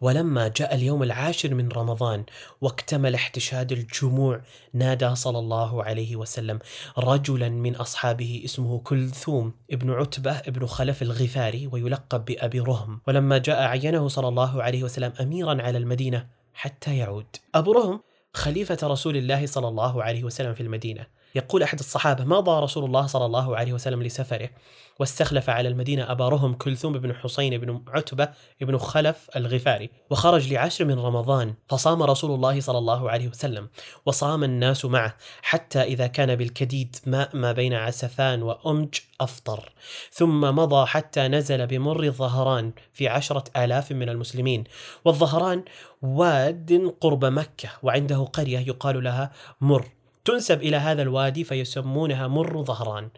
ولما جاء اليوم العاشر من رمضان واكتمل احتشاد الجموع نادى صلى الله عليه وسلم رجلا من أصحابه اسمه كلثوم ابن عتبة ابن خلف الغفاري ويلقب بأبي رهم. ولما جاء عينه صلى الله عليه وسلم اميرا على المدينة حتى يعود. أبو رهم خليفة رسول الله صلى الله عليه وسلم في المدينة. يقول أحد الصحابة مضى رسول الله صلى الله عليه وسلم لسفره؟ واستخلف على المدينة أبا رهم كلثوم بن حسين بن عتبة بن خلف الغفاري وخرج لعشر من رمضان فصام رسول الله صلى الله عليه وسلم وصام الناس معه حتى إذا كان بالكديد ماء ما بين عسفان وأمج أفطر. ثم مضى حتى نزل بمر الظهران في عشرة آلاف من المسلمين. والظهران واد قرب مكة وعنده قرية يقال لها مر. تنسب إلى هذا الوادي فيسمونها مر ظهران.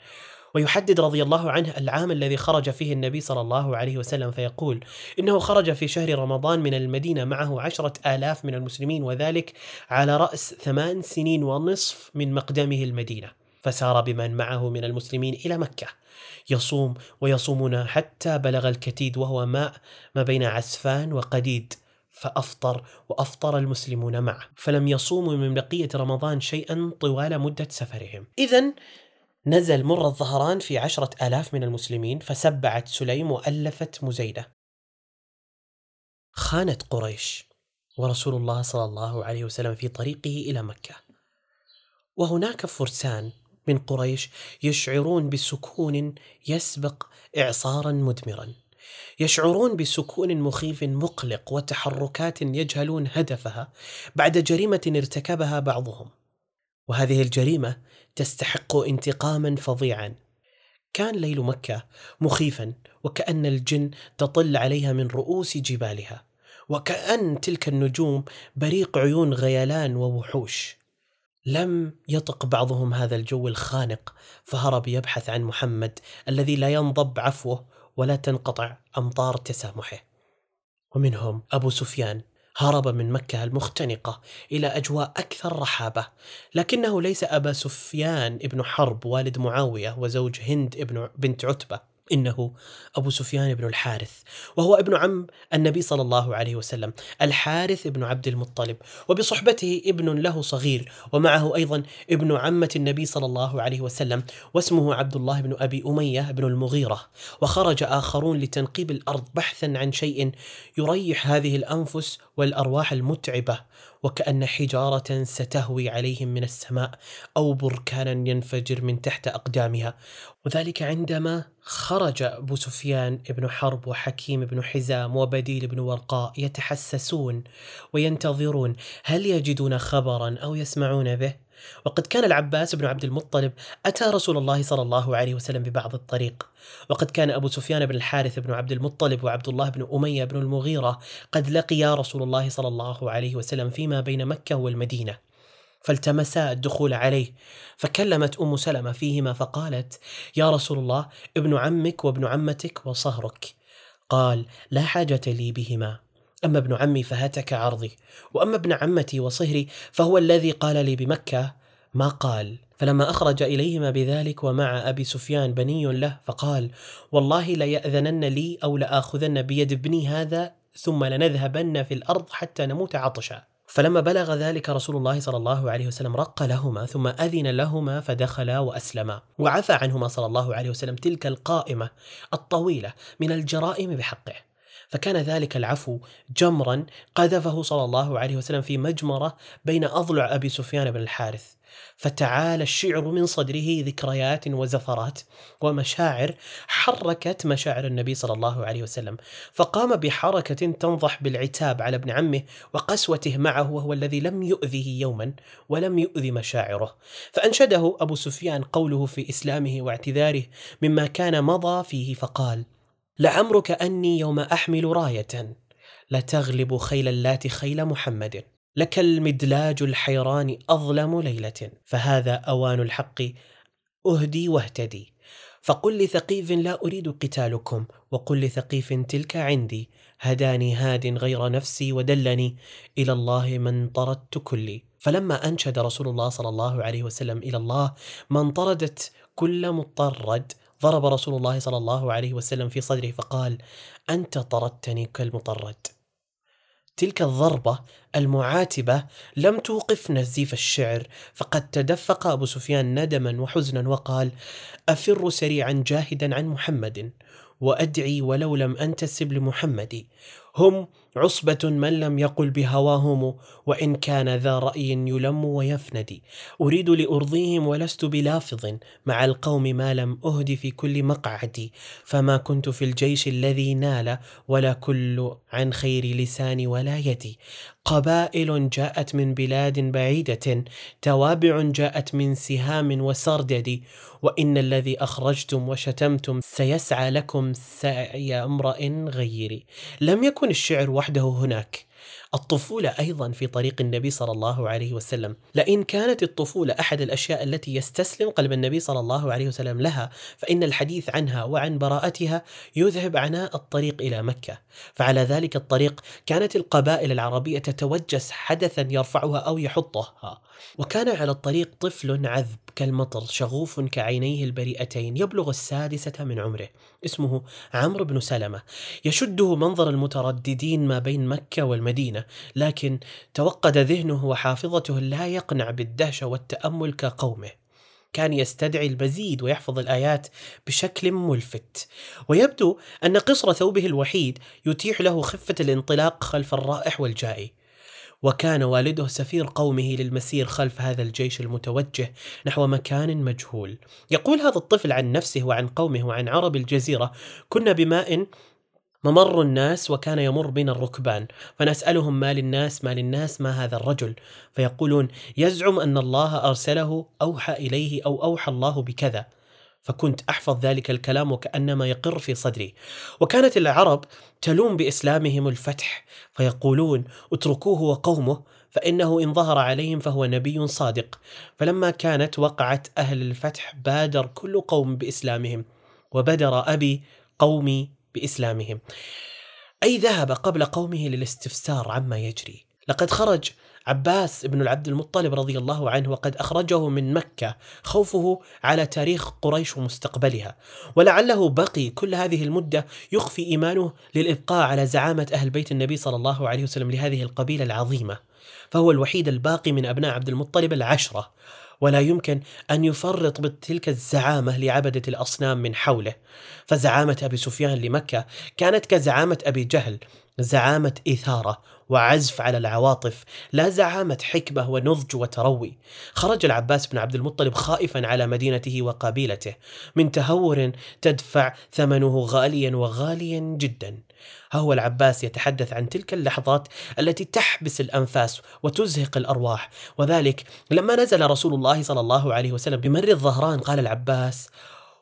ويحدد رضي الله عنه العام الذي خرج فيه النبي صلى الله عليه وسلم فيقول إنه خرج في شهر رمضان من المدينة معه عشرة آلاف من المسلمين وذلك على رأس ثمان سنين ونصف من مقدمه المدينة. فسار بمن معه من المسلمين إلى مكة. يصوم ويصومون حتى بلغ الكتيد وهو ماء ما بين عسفان وقديد. فأفطر وأفطر المسلمون معه فلم يصوموا من بقية رمضان شيئا طوال مدة سفرهم. إذا نزل مر الظهران في عشرة آلاف من المسلمين فسبعت سليم وألفت مزيدة. خانت قريش ورسول الله صلى الله عليه وسلم في طريقه إلى مكة. وهناك فرسان من قريش يشعرون بسكون يسبق إعصارا مدمرا. يشعرون بسكون مخيف مقلق وتحركات يجهلون هدفها بعد جريمة ارتكبها بعضهم. وهذه الجريمة تستحق انتقاما فظيعا. كان ليل مكة مخيفا وكأن الجن تطل عليها من رؤوس جبالها وكأن تلك النجوم بريق عيون غيلان ووحوش. لم يطق بعضهم هذا الجو الخانق فهرب يبحث عن محمد الذي لا ينضب عفوه ولا تنقطع أمطار تسامحه. ومنهم أبو سفيان هرب من مكة المختنقة إلى أجواء أكثر رحابة لكنه ليس أبا سفيان ابن حرب والد معاوية وزوج هند ابن بنت عتبة. إنه أبو سفيان بن الحارث وهو ابن عم النبي صلى الله عليه وسلم الحارث بن عبد المطلب وبصحبته ابن له صغير ومعه أيضا ابن عمة النبي صلى الله عليه وسلم واسمه عبد الله بن أبي أمية بن المغيرة وخرج آخرون لتنقيب الأرض بحثا عن شيء يريح هذه الأنفس والأرواح المتعبة. وكأن حجارة ستهوي عليهم من السماء أو بركانا ينفجر من تحت أقدامها. وذلك عندما خرج أبو سفيان بن حرب وحكيم بن حزام وبديل بن ورقاء يتحسسون وينتظرون هل يجدون خبرا أو يسمعون به؟ وقد كان العباس بن عبد المطلب أتى رسول الله صلى الله عليه وسلم ببعض الطريق. وقد كان أبو سفيان بن الحارث بن عبد المطلب وعبد الله بن أمية بن المغيرة قد لقيا رسول الله صلى الله عليه وسلم فيما بين مكة والمدينة فالتمسا الدخول عليه فكلمت أم سلمة فيهما فقالت يا رسول الله ابن عمك وابن عمتك وصهرك. قال لا حاجة لي بهما. أما ابن عمي فهتك عرضي وأما ابن عمتي وصهري فهو الذي قال لي بمكة ما قال. فلما أخرج إليهما بذلك ومع أبي سفيان بني له فقال والله ليأذنن لي أو لآخذن بيد ابني هذا ثم لنذهبن في الأرض حتى نموت عطشا. فلما بلغ ذلك رسول الله صلى الله عليه وسلم رق لهما ثم أذن لهما فدخلا وأسلما. وعفى عنهما صلى الله عليه وسلم تلك القائمة الطويلة من الجرائم بحقه. فكان ذلك العفو جمرا قذفه صلى الله عليه وسلم في مجمرة بين أضلع أبي سفيان بن الحارث. فتعالى الشعر من صدره ذكريات وزفرات ومشاعر حركت مشاعر النبي صلى الله عليه وسلم. فقام بحركة تنضح بالعتاب على ابن عمه وقسوته معه وهو الذي لم يؤذه يوما ولم يؤذي مشاعره. فأنشده أبو سفيان قوله في إسلامه واعتذاره مما كان مضى فيه فقال لعمرك أني يوم أحمل راية. لتغلب خيل اللات خيل محمد. لك المدلاج الحيران أظلم ليلة. فهذا أوان الحق أهدي واهتدي. فقل لثقيف لا أريد قتالكم وقل لثقيف تلك عندي. هداني هاد غير نفسي ودلني إلى الله من طردت كلي. فلما أنشد رسول الله صلى الله عليه وسلم إلى الله من طردت كل مطرد. ضرب رسول الله صلى الله عليه وسلم في صدره فقال أنت طردتني كالمطرد. تلك الضربة المعاتبة لم توقف نزيف الشعر فقد تدفق أبو سفيان ندما وحزنا وقال أفر سريعا جاهدا عن محمد وأدعي ولو لم أنتسب لمحمد. هم عصبة من لم يقل بهواهم وإن كان ذا رأي يلم ويفندي. أريد لأرضيهم ولست بلافظ مع القوم ما لم أهد في كل مقعدي. فما كنت في الجيش الذي نال ولا كل عن خير لساني ولا يدي. قبائل جاءت من بلاد بعيدة توابع جاءت من سهام وسردد وإن الذي أخرجتم وشتمتم سيسعى لكم سعي امرئ غيري. لم يكن الشعر وحده هناك. الطفولة أيضا في طريق النبي صلى الله عليه وسلم. لئن كانت الطفولة أحد الأشياء التي يستسلم قلب النبي صلى الله عليه وسلم لها فإن الحديث عنها وعن براءتها يذهب عناء الطريق إلى مكة. فعلى ذلك الطريق كانت القبائل العربية تتوجس حدثا يرفعها أو يحطها. وكان على الطريق طفل عذب كالمطر شغوف كعينيه البريئتين يبلغ السادسة من عمره. اسمه عمرو بن سلمة. يشده منظر المترددين ما بين مكة والمدينة لكن توقد ذهنه وحافظته لا يقنع بالدهشة والتأمل كقومه. كان يستدعي المزيد ويحفظ الآيات بشكل ملفت. ويبدو أن قصر ثوبه الوحيد يتيح له خفة الانطلاق خلف الرائح والجائي. وكان والده سفير قومه للمسير خلف هذا الجيش المتوجه نحو مكان مجهول. يقول هذا الطفل عن نفسه وعن قومه وعن عرب الجزيرة كنا بماء ممر الناس وكان يمر بنا الركبان فنسألهم ما للناس ما للناس ما هذا الرجل؟ فيقولون يزعم أن الله أرسله أوحى إليه أو أوحى الله بكذا. فكنت أحفظ ذلك الكلام وكأنما يقر في صدري. وكانت العرب تلوم بإسلامهم الفتح فيقولون اتركوه وقومه فإنه إن ظهر عليهم فهو نبي صادق. فلما كانت وقعت أهل الفتح بادر كل قوم بإسلامهم وبدر أبي قومي بإسلامهم. أي ذهب قبل قومه للاستفسار عما يجري. لقد خرج عباس بن العبد المطلب رضي الله عنه وقد أخرجه من مكة خوفه على تاريخ قريش ومستقبلها. ولعله بقي كل هذه المدة يخفي إيمانه للإبقاء على زعامة أهل بيت النبي صلى الله عليه وسلم لهذه القبيلة العظيمة فهو الوحيد الباقي من أبناء عبد المطلب العشرة. ولا يمكن أن يفرط بتلك الزعامة لعبدة الأصنام من حوله. فزعامة أبي سفيان لمكة كانت كزعامة أبي جهل زعامة إثارة وعزف على العواطف لا زعامة حكمة ونضج وتروي. خرج العباس بن عبد المطلب خائفا على مدينته وقبيلته. من تهور تدفع ثمنه غاليا وغاليا جدا. ها هو العباس يتحدث عن تلك اللحظات التي تحبس الأنفاس وتزهق الأرواح. وذلك لما نزل رسول الله صلى الله عليه وسلم بمر الظهران قال العباس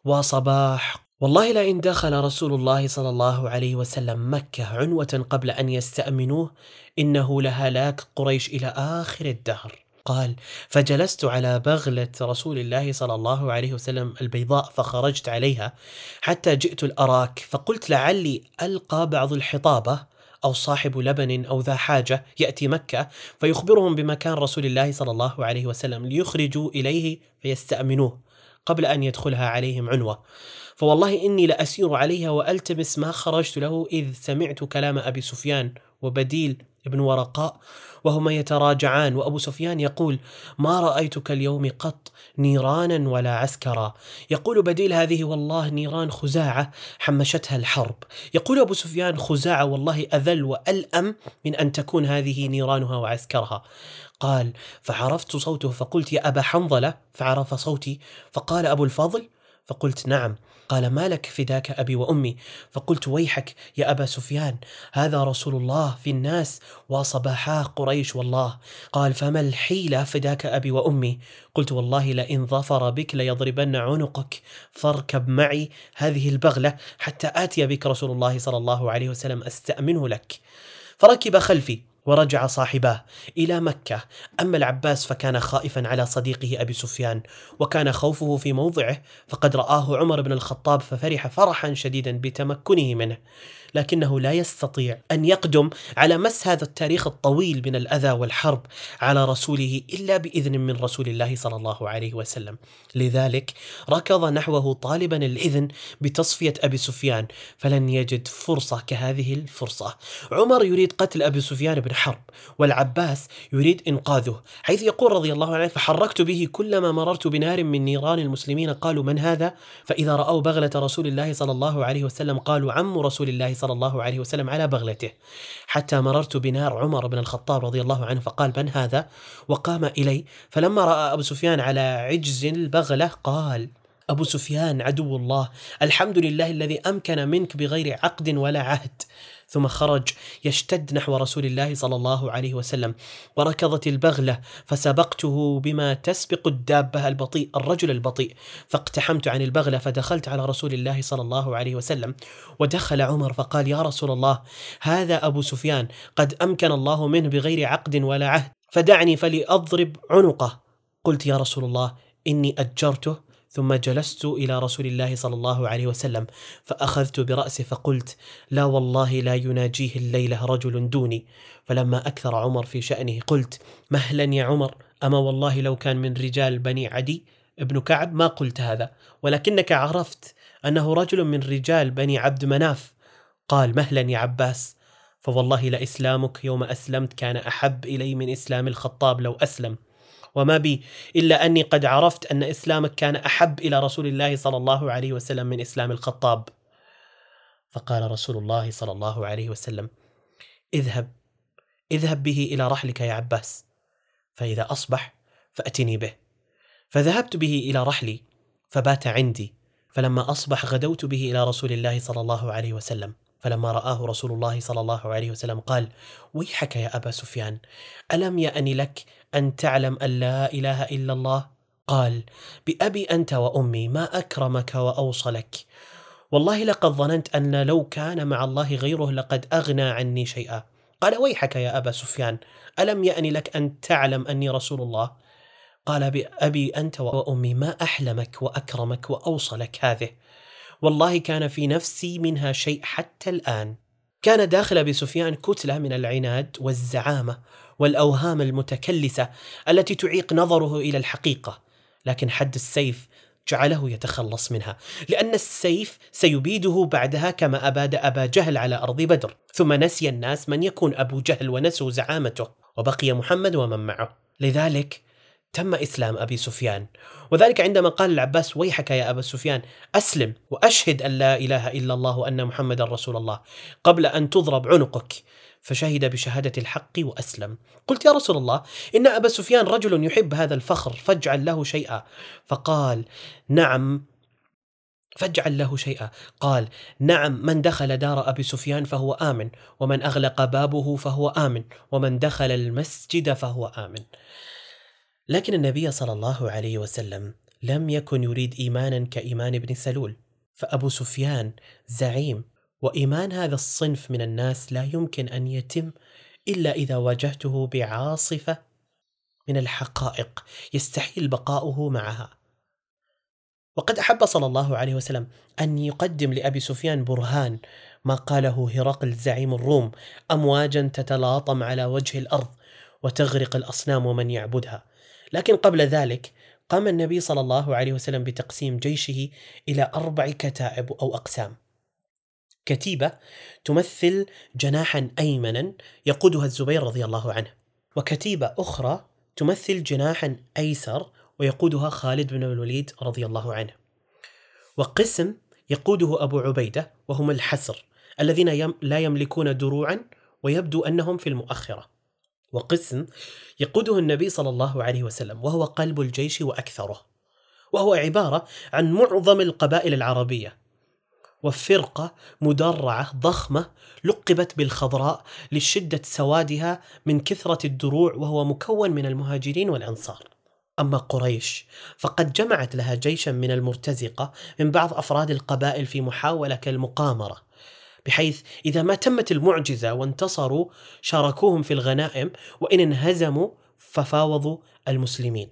وصباح والله لئن دخل رسول الله صلى الله عليه وسلم مكة عنوة قبل أن يستأمنوه إنه لهلاك قريش إلى آخر الدهر. قال فجلست على بغلة رسول الله صلى الله عليه وسلم البيضاء فخرجت عليها حتى جئت الأراك فقلت لعلي ألقى بعض الحطابة أو صاحب لبن أو ذا حاجة يأتي مكة فيخبرهم بمكان رسول الله صلى الله عليه وسلم ليخرجوا إليه فيستأمنوه قبل أن يدخلها عليهم عنوة. فوالله إني لأسير عليها وألتمس ما خرجت له إذ سمعت كلام أبي سفيان وبديل ابن ورقاء وهما يتراجعان وأبو سفيان يقول ما رأيتك اليوم قط نيرانا ولا عسكرا؟ يقول بديل هذه والله نيران خزاعة حمشتها الحرب. يقول أبو سفيان خزاعة والله أذل وألأم من أن تكون هذه نيرانها وعسكرها. قال فعرفت صوته فقلت يا أبا حنظلة. فعرف صوتي فقال أبو الفضل فقلت نعم. قال ما لك فداك أبي وأمي؟ فقلت ويحك يا أبا سفيان هذا رسول الله في الناس وصباحا قريش والله. قال فما الحيلة فداك أبي وأمي؟ قلت والله لئن ظفر بك ليضربن عنقك فاركب معي هذه البغلة حتى آتي بك رسول الله صلى الله عليه وسلم أستأمنه لك. فركب خلفي ورجع صاحباه إلى مكة. أما العباس فكان خائفا على صديقه أبي سفيان وكان خوفه في موضعه فقد رآه عمر بن الخطاب ففرح فرحا شديدا بتمكنه منه. لكنه لا يستطيع أن يقدم على مس هذا التاريخ الطويل من الأذى والحرب على رسوله إلا بإذن من رسول الله صلى الله عليه وسلم. لذلك ركض نحوه طالبا الإذن بتصفية أبي سفيان فلن يجد فرصة كهذه الفرصة. عمر يريد قتل أبي سفيان بن حرب والعباس يريد إنقاذه حيث يقول رضي الله عنه فحركت به كلما مررت بنار من نيران المسلمين قالوا من هذا؟ فإذا رأوا بغلة رسول الله صلى الله عليه وسلم قالوا عم رسول الله صلى الله عليه وسلم على بغلته. حتى مررت بنار عمر بن الخطاب رضي الله عنه فقال من هذا؟ وقام إلي. فلما رأى أبو سفيان على عجز البغلة قال أبو سفيان عدو الله الحمد لله الذي أمكن منك بغير عقد ولا عهد. ثم خرج يشتد نحو رسول الله صلى الله عليه وسلم. وركضت البغلة فسبقته بما تسبق الدابة البطيء الرجل البطيء. فاقتحمت عن البغلة فدخلت على رسول الله صلى الله عليه وسلم. ودخل عمر فقال يا رسول الله هذا أبو سفيان قد أمكن الله منه بغير عقد ولا عهد فدعني فلاضرب عنقه. قلت يا رسول الله إني أجرته ثم جلست إلى رسول الله صلى الله عليه وسلم فأخذت براسه فقلت لا والله لا يناجيه الليلة رجل دوني. فلما أكثر عمر في شأنه قلت مهلا يا عمر أما والله لو كان من رجال بني عدي ابن كعب ما قلت هذا ولكنك عرفت أنه رجل من رجال بني عبد مناف. قال مهلا يا عباس فوالله لإسلامك يوم أسلمت كان أحب إلي من إسلام الخطاب لو أسلم. وما بي إلا أني قد عرفت أن إسلامك كان أحب إلى رسول الله صلى الله عليه وسلم من إسلام الخطاب. فقال رسول الله صلى الله عليه وسلم: اذهب اذهب به إلى رحلك يا عباس فإذا أصبح فأتني به. فذهبت به إلى رحلي فبات عندي فلما أصبح غدوت به إلى رسول الله صلى الله عليه وسلم. فلما رآه رسول الله صلى الله عليه وسلم قال: ويحك يا أبا سفيان، ألم يأن لك أن تعلم أن لا إله إلا الله؟ قال: بأبي أنت وأمي ما أكرمك وأوصلك. والله لقد ظننت أن لو كان مع الله غيره لقد أغنى عني شيئا. قال: ويحك يا أبا سفيان، ألم يأن لك أن تعلم أني رسول الله؟ قال: بأبي أنت وأمي ما أحلمك وأكرمك وأوصلك هذه. والله كان في نفسي منها شيء حتى الآن. كان داخل أبي سفيان كتلة من العناد والزعامة والأوهام المتكلسة التي تعيق نظره إلى الحقيقة لكن حد السيف جعله يتخلص منها لأن السيف سيبيده بعدها كما أباد أبا جهل على أرض بدر. ثم نسي الناس من يكون أبو جهل ونسوا زعامته وبقي محمد ومن معه. لذلك تم إسلام أبي سفيان. وذلك عندما قال العباس ويحك يا أبا سفيان أسلم وأشهد أن لا إله إلا الله وأن محمدا رسول الله قبل أن تضرب عنقك. فشهد بشهادة الحق وأسلم. قلت يا رسول الله إن أبا سفيان رجل يحب هذا الفخر فاجعل له شيئا. فقال نعم. فاجعل له شيئا. قال نعم من دخل دار أبي سفيان فهو آمن ومن أغلق بابه فهو آمن ومن دخل المسجد فهو آمن. لكن النبي صلى الله عليه وسلم لم يكن يريد إيمانا كإيمان ابن سلول فأبو سفيان زعيم وإيمان هذا الصنف من الناس لا يمكن أن يتم إلا إذا واجهته بعاصفة من الحقائق يستحيل بقاؤه معها. وقد أحب صلى الله عليه وسلم أن يقدم لأبي سفيان برهان ما قاله هرقل زعيم الروم امواجا تتلاطم على وجه الأرض وتغرق الأصنام ومن يعبدها. لكن قبل ذلك قام النبي صلى الله عليه وسلم بتقسيم جيشه إلى أربع كتائب أو أقسام. كتيبة تمثل جناحا ايمنا يقودها الزبير رضي الله عنه وكتيبة أخرى تمثل جناحا أيسر ويقودها خالد بن الوليد رضي الله عنه. وقسم يقوده أبو عبيدة وهم الحسر الذين لا يملكون دروعا ويبدو أنهم في المؤخرة. وقسم يقوده النبي صلى الله عليه وسلم وهو قلب الجيش وأكثره. وهو عبارة عن معظم القبائل العربية. وفرقة مدرعة ضخمة لقبت بالخضراء لشدة سوادها من كثرة الدروع وهو مكون من المهاجرين والأنصار. أما قريش فقد جمعت لها جيشا من المرتزقة من بعض أفراد القبائل في محاولة كالمقامرة. بحيث إذا ما تمت المعجزة وانتصروا شاركوهم في الغنائم وإن انهزموا ففاوضوا المسلمين.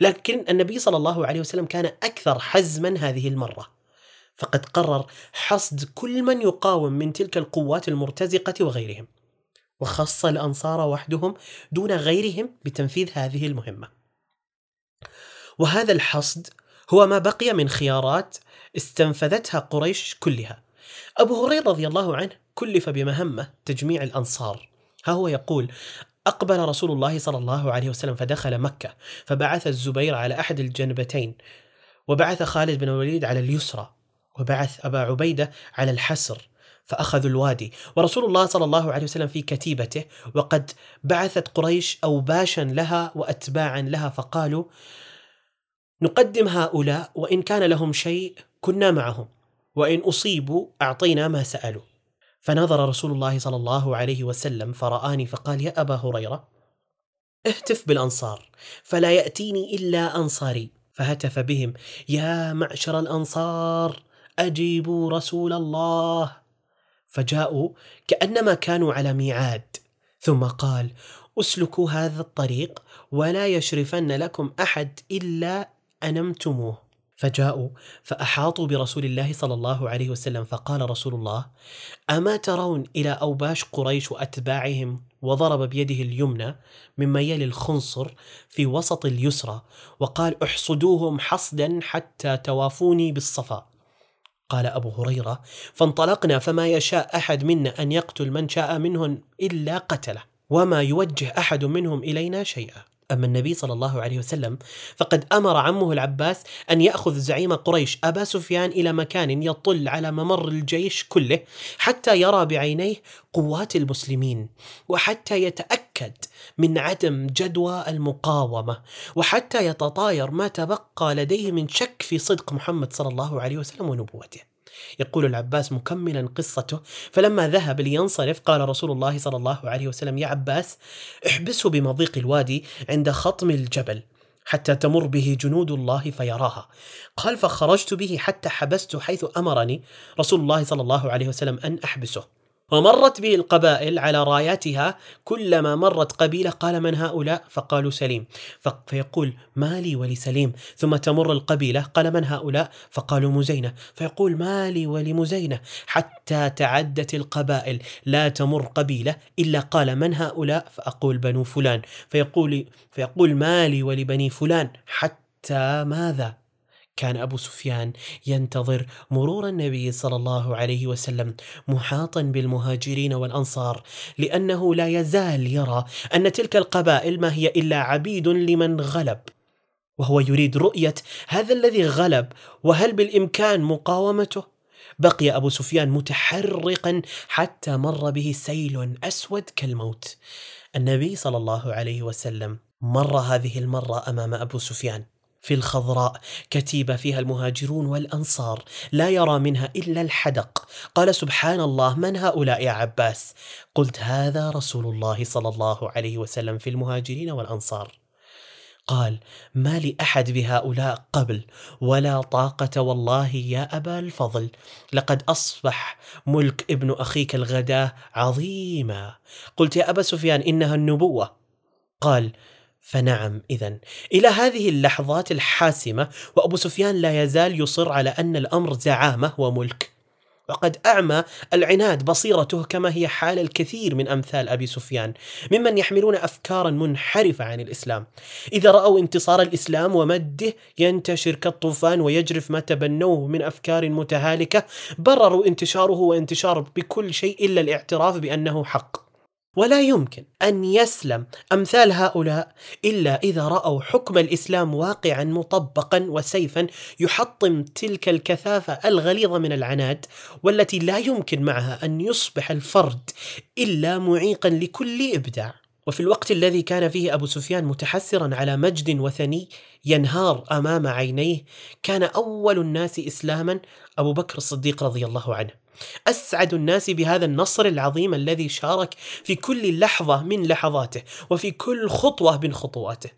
لكن النبي صلى الله عليه وسلم كان أكثر حزما هذه المرة. فقد قرر حصد كل من يقاوم من تلك القوات المرتزقة وغيرهم. وخص الأنصار وحدهم دون غيرهم بتنفيذ هذه المهمة. وهذا الحصد هو ما بقي من خيارات استنفذتها قريش كلها. أبو هريرة رضي الله عنه كلف بمهمة تجميع الأنصار. ها هو يقول أقبل رسول الله صلى الله عليه وسلم فدخل مكة فبعث الزبير على أحد الجنبتين وبعث خالد بن الوليد على اليسرى وبعث أبا عبيدة على الحسر فأخذوا الوادي. ورسول الله صلى الله عليه وسلم في كتيبته وقد بعثت قريش أوباشا لها وأتباعا لها فقالوا نقدم هؤلاء وإن كان لهم شيء كنا معهم. وإن أصيبوا أعطينا ما سألوا. فنظر رسول الله صلى الله عليه وسلم فرآني فقال يا أبا هريرة اهتف بالأنصار فلا يأتيني إلا أنصاري. فهتف بهم يا معشر الأنصار أجيبوا رسول الله. فجاءوا كأنما كانوا على ميعاد. ثم قال اسلكوا هذا الطريق ولا يشرفن لكم أحد إلا أنمتموه. فجاءوا فأحاطوا برسول الله صلى الله عليه وسلم فقال رسول الله أما ترون إلى أوباش قريش وأتباعهم وضرب بيده اليمنى مما يلي الخنصر في وسط اليسرى وقال أحصدوهم حصدا حتى توافوني بالصفا قال أبو هريرة فانطلقنا فما يشاء أحد منا أن يقتل من شاء منهم إلا قتله وما يوجه أحد منهم إلينا شيئا أما النبي صلى الله عليه وسلم. فقد أمر عمه العباس أن يأخذ زعيم قريش أبا سفيان إلى مكان يطل على ممر الجيش كله حتى يرى بعينيه قوات المسلمين وحتى يتأكد من عدم جدوى المقاومة وحتى يتطاير ما تبقى لديه من شك في صدق محمد صلى الله عليه وسلم ونبوته. يقول العباس مكملا قصته. فلما ذهب لينصرف قال رسول الله صلى الله عليه وسلم يا عباس احبسه بمضيق الوادي عند خطم الجبل حتى تمر به جنود الله فيراها. قال فخرجت به حتى حبست حيث أمرني رسول الله صلى الله عليه وسلم أن أحبسه. ومرت به القبائل على راياتها كلما مرت قبيلة قال من هؤلاء؟ فقالوا سليم. فيقول ما لي ولسليم. ثم تمر القبيلة قال من هؤلاء؟ فقالوا مزينة. فيقول ما لي ولمزينة. حتى تعدت القبائل. لا تمر قبيلة إلا قال من هؤلاء؟ فأقول بنو فلان. فيقول فيقول ما لي ولبني فلان. حتى ماذا؟ كان أبو سفيان ينتظر مرور النبي صلى الله عليه وسلم محاطا بالمهاجرين والأنصار لأنه لا يزال يرى أن تلك القبائل ما هي إلا عبيد لمن غلب وهو يريد رؤية هذا الذي غلب وهل بالإمكان مقاومته؟ بقي أبو سفيان متحرقا حتى مر به سيل أسود كالموت. النبي صلى الله عليه وسلم مر هذه المرة أمام أبو سفيان. في الخضراء. كتيبة فيها المهاجرون والأنصار لا يرى منها إلا الحدق. قال سبحان الله من هؤلاء يا عباس؟ قلت هذا رسول الله صلى الله عليه وسلم في المهاجرين والأنصار. قال ما لأحد بهؤلاء قبل ولا طاقة والله يا أبا الفضل. لقد أصبح ملك ابن أخيك الغداة عظيما. قلت يا أبا سفيان إنها النبوة. قال فنعم اذا إلى هذه اللحظات الحاسمة وأبو سفيان لا يزال يصر على أن الأمر زعامة وملك. وقد أعمى العناد بصيرته كما هي حال الكثير من أمثال أبي سفيان ممن يحملون افكارا منحرفة عن الإسلام. إذا رأوا انتصار الإسلام ومده ينتشر كالطوفان ويجرف ما تبنوه من أفكار متهالكة برروا انتشاره وانتشار بكل شيء إلا الاعتراف بأنه حق. ولا يمكن أن يسلم أمثال هؤلاء إلا إذا رأوا حكم الإسلام واقعا مطبقا وسيفا يحطم تلك الكثافة الغليظة من العناد والتي لا يمكن معها أن يصبح الفرد إلا معيقا لكل إبداع. وفي الوقت الذي كان فيه أبو سفيان متحسرا على مجد وثني ينهار أمام عينيه كان أول الناس اسلاما أبو بكر الصديق رضي الله عنه. أسعد الناس بهذا النصر العظيم الذي شارك في كل لحظة من لحظاته وفي كل خطوة من خطواته.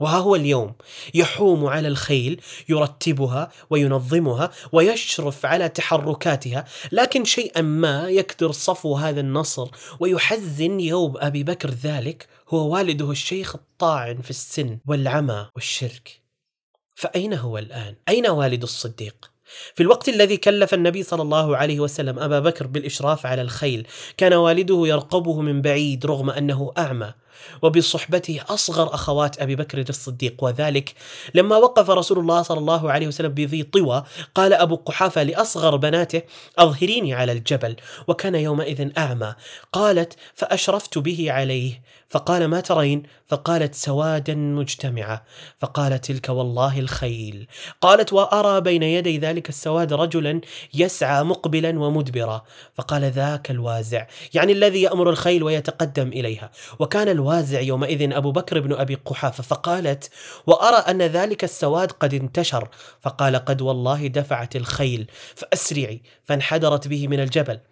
وها هو اليوم. يحوم على الخيل يرتبها وينظمها ويشرف على تحركاتها لكن شيئا ما يكدر صفو هذا النصر ويحزن يوم أبي بكر ذلك هو والده الشيخ الطاعن في السن والعمى والشرك. فأين هو الآن؟ أين والد الصديق؟ في الوقت الذي كلف النبي صلى الله عليه وسلم أبا بكر بالإشراف على الخيل كان والده يرقبه من بعيد رغم أنه أعمى. وبصحبته أصغر أخوات أبي بكر الصديق. وذلك لما وقف رسول الله صلى الله عليه وسلم بذي طوى قال أبو قحافة لأصغر بناته أظهريني على الجبل. وكان يومئذ أعمى. قالت فأشرفت به عليه. فقال ما ترين؟ فقالت سوادا مجتمعة. فقال تلك والله الخيل. قالت وأرى بين يدي ذلك السواد رجلا يسعى مقبلا ومدبرا. فقال ذاك الوازع يعني الذي يأمر الخيل ويتقدم إليها. وكان الوازع يومئذ أبو بكر بن أبي قحافة فقالت وأرى أن ذلك السواد قد انتشر. فقال قد والله دفعت الخيل فأسرعي فانحدرت به من الجبل.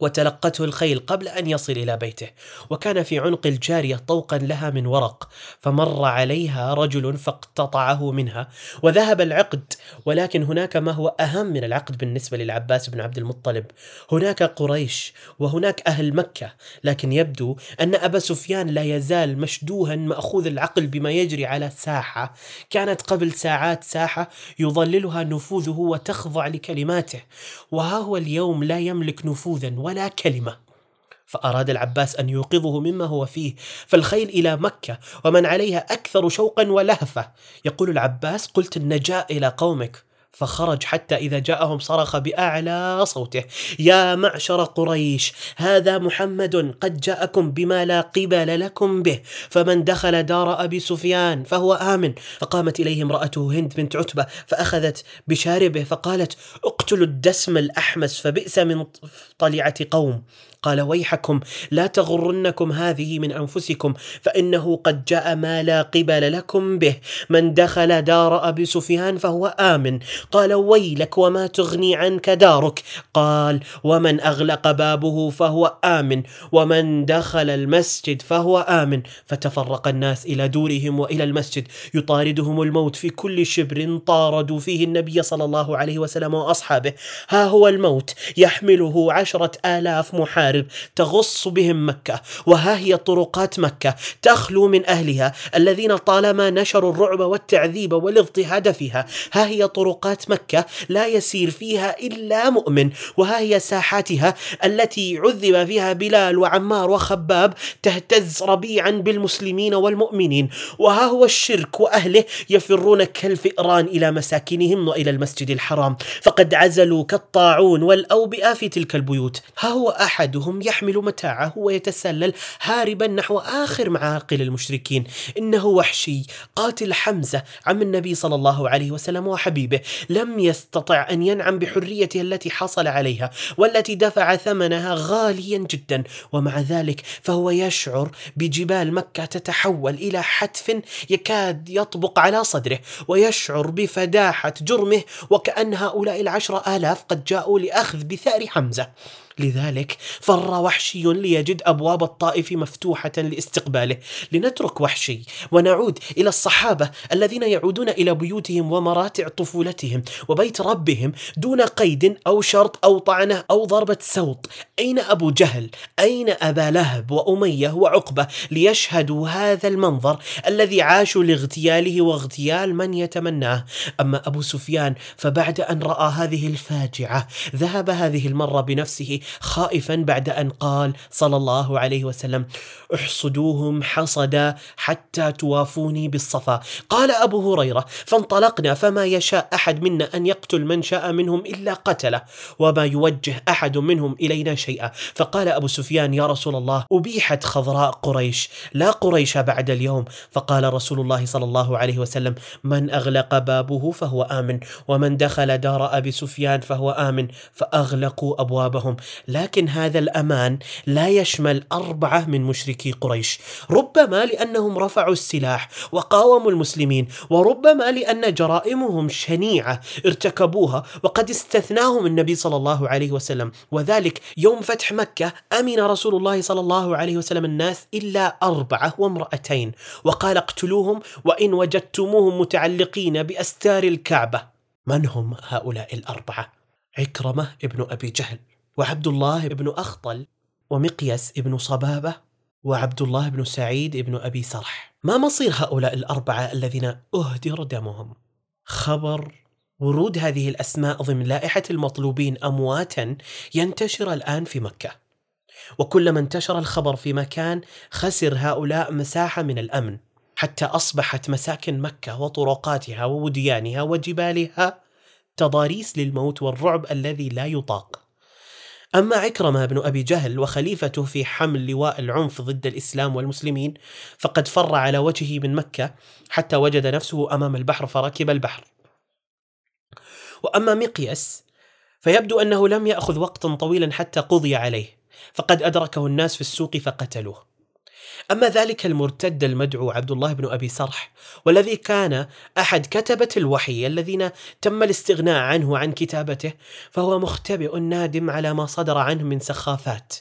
وتلقته الخيل قبل أن يصل إلى بيته وكان في عنق الجارية طوقا لها من ورق فمر عليها رجل فاقتطعه منها وذهب العقد ولكن هناك ما هو أهم من العقد بالنسبة للعباس بن عبد المطلب. هناك قريش وهناك أهل مكة لكن يبدو أن أبا سفيان لا يزال مشدوها مأخوذ العقل بما يجري على ساحة. كانت قبل ساعات ساحة يظللها نفوذه وتخضع لكلماته وها هو اليوم لا يملك نفوذا ولا كلمة. فأراد العباس أن يوقظه مما هو فيه. فالخيل إلى مكة ومن عليها أكثر شوقا ولهفة. يقول العباس قلت النجاء إلى قومك. فخرج حتى إذا جاءهم صرخ بأعلى صوته يا معشر قريش هذا محمد قد جاءكم بما لا قبل لكم به فمن دخل دار أبي سفيان فهو آمن. فقامت إليه امرأته هند بنت عتبة فأخذت بشاربه فقالت اقتلوا الدسم الأحمس فبئس من طليعة قوم. قال ويحكم لا تغرنكم هذه من أنفسكم فإنه قد جاء ما لا قبل لكم به. من دخل دار أبي سفيان فهو آمن. قال ويلك وما تغني عنك دارك؟ قال ومن أغلق بابه فهو آمن ومن دخل المسجد فهو آمن. فتفرق الناس إلى دورهم وإلى المسجد. يطاردهم الموت في كل شبر طاردوا فيه النبي صلى الله عليه وسلم وأصحابه. ها هو الموت يحمله عشرة آلاف محارب المحارب تغص بهم مكة وها هي طرقات مكة. تخلو من أهلها الذين طالما نشروا الرعب والتعذيب والاضطهاد فيها. ها هي طرقات مكة لا يسير فيها إلا مؤمن وها هي ساحاتها التي عذب فيها بلال وعمار وخباب. تهتز ربيعا بالمسلمين والمؤمنين. وها هو الشرك وأهله يفرون كالفئران إلى مساكنهم وإلى المسجد الحرام. فقد عزلوا كالطاعون والأوبئة في تلك البيوت. ها هو أحد أحدهم يحمل متاعه ويتسلل هاربا نحو آخر معاقل المشركين. إنه وحشي. قاتل حمزة عم النبي صلى الله عليه وسلم وحبيبه. لم يستطع أن ينعم بحريته التي حصل عليها والتي دفع ثمنها غاليا جدا. ومع ذلك فهو يشعر بجبال مكة تتحول إلى حتف يكاد يطبق على صدره ويشعر بفداحة جرمه وكأن هؤلاء العشر آلاف قد جاءوا لأخذ بثأر حمزة. لذلك فر وحشي ليجد أبواب الطائف مفتوحة لاستقباله. لنترك وحشي ونعود إلى الصحابة الذين يعودون إلى بيوتهم ومراتع طفولتهم وبيت ربهم دون قيد أو شرط أو طعنة أو ضربة سوط. أين أبو جهل؟ أين أبا لهب وأمية وعقبة ليشهدوا هذا المنظر الذي عاشوا لاغتياله واغتيال من يتمناه؟ أما أبو سفيان فبعد أن رأى هذه الفاجعة ذهب هذه المرة بنفسه خائفا بعد أن قال صلى الله عليه وسلم احصدوهم حصدا حتى توافوني بالصفا. قال أبو هريرة فانطلقنا فما يشاء أحد منا أن يقتل من شاء منهم إلا قتله وما يوجه أحد منهم إلينا شيئا. فقال أبو سفيان يا رسول الله أبيحت خضراء قريش لا قريش بعد اليوم. فقال رسول الله صلى الله عليه وسلم من أغلق بابه فهو آمن ومن دخل دار أبي سفيان فهو آمن فأغلقوا أبوابهم. لكن هذا الأمان لا يشمل أربعة من مشركي قريش. ربما لأنهم رفعوا السلاح وقاوموا المسلمين وربما لأن جرائمهم شنيعة ارتكبوها وقد استثناهم النبي صلى الله عليه وسلم. وذلك يوم فتح مكة أمن رسول الله صلى الله عليه وسلم الناس إلا أربعة وامرأتين. وقال اقتلوهم وإن وجدتموهم متعلقين بأستار الكعبة. من هم هؤلاء الأربعة؟ عكرمة ابن أبي جهل. وعبد الله بن أخطل ومقيس بن صبابة وعبد الله بن سعيد بن أبي سرح. ما مصير هؤلاء الأربعة الذين أهدر دمهم؟ خبر ورود هذه الأسماء ضمن لائحة المطلوبين أمواتا ينتشر الآن في مكة. وكلما انتشر الخبر في مكان خسر هؤلاء مساحة من الأمن حتى أصبحت مساكن مكة وطرقاتها ووديانها وجبالها تضاريس للموت والرعب الذي لا يطاق. أما عكرمة بن أبي جهل وخليفته في حمل لواء العنف ضد الإسلام والمسلمين فقد فر على وجهه من مكة حتى وجد نفسه أمام البحر فركب البحر. وأما مقيس فيبدو أنه لم يأخذ وقتا طويلا حتى قضي عليه فقد أدركه الناس في السوق فقتلوه. أما ذلك المرتد المدعو عبد الله بن أبي سرح والذي كان أحد كتبة الوحي الذين تم الاستغناء عنه عن كتابته فهو مختبئ نادم على ما صدر عنه من سخافات.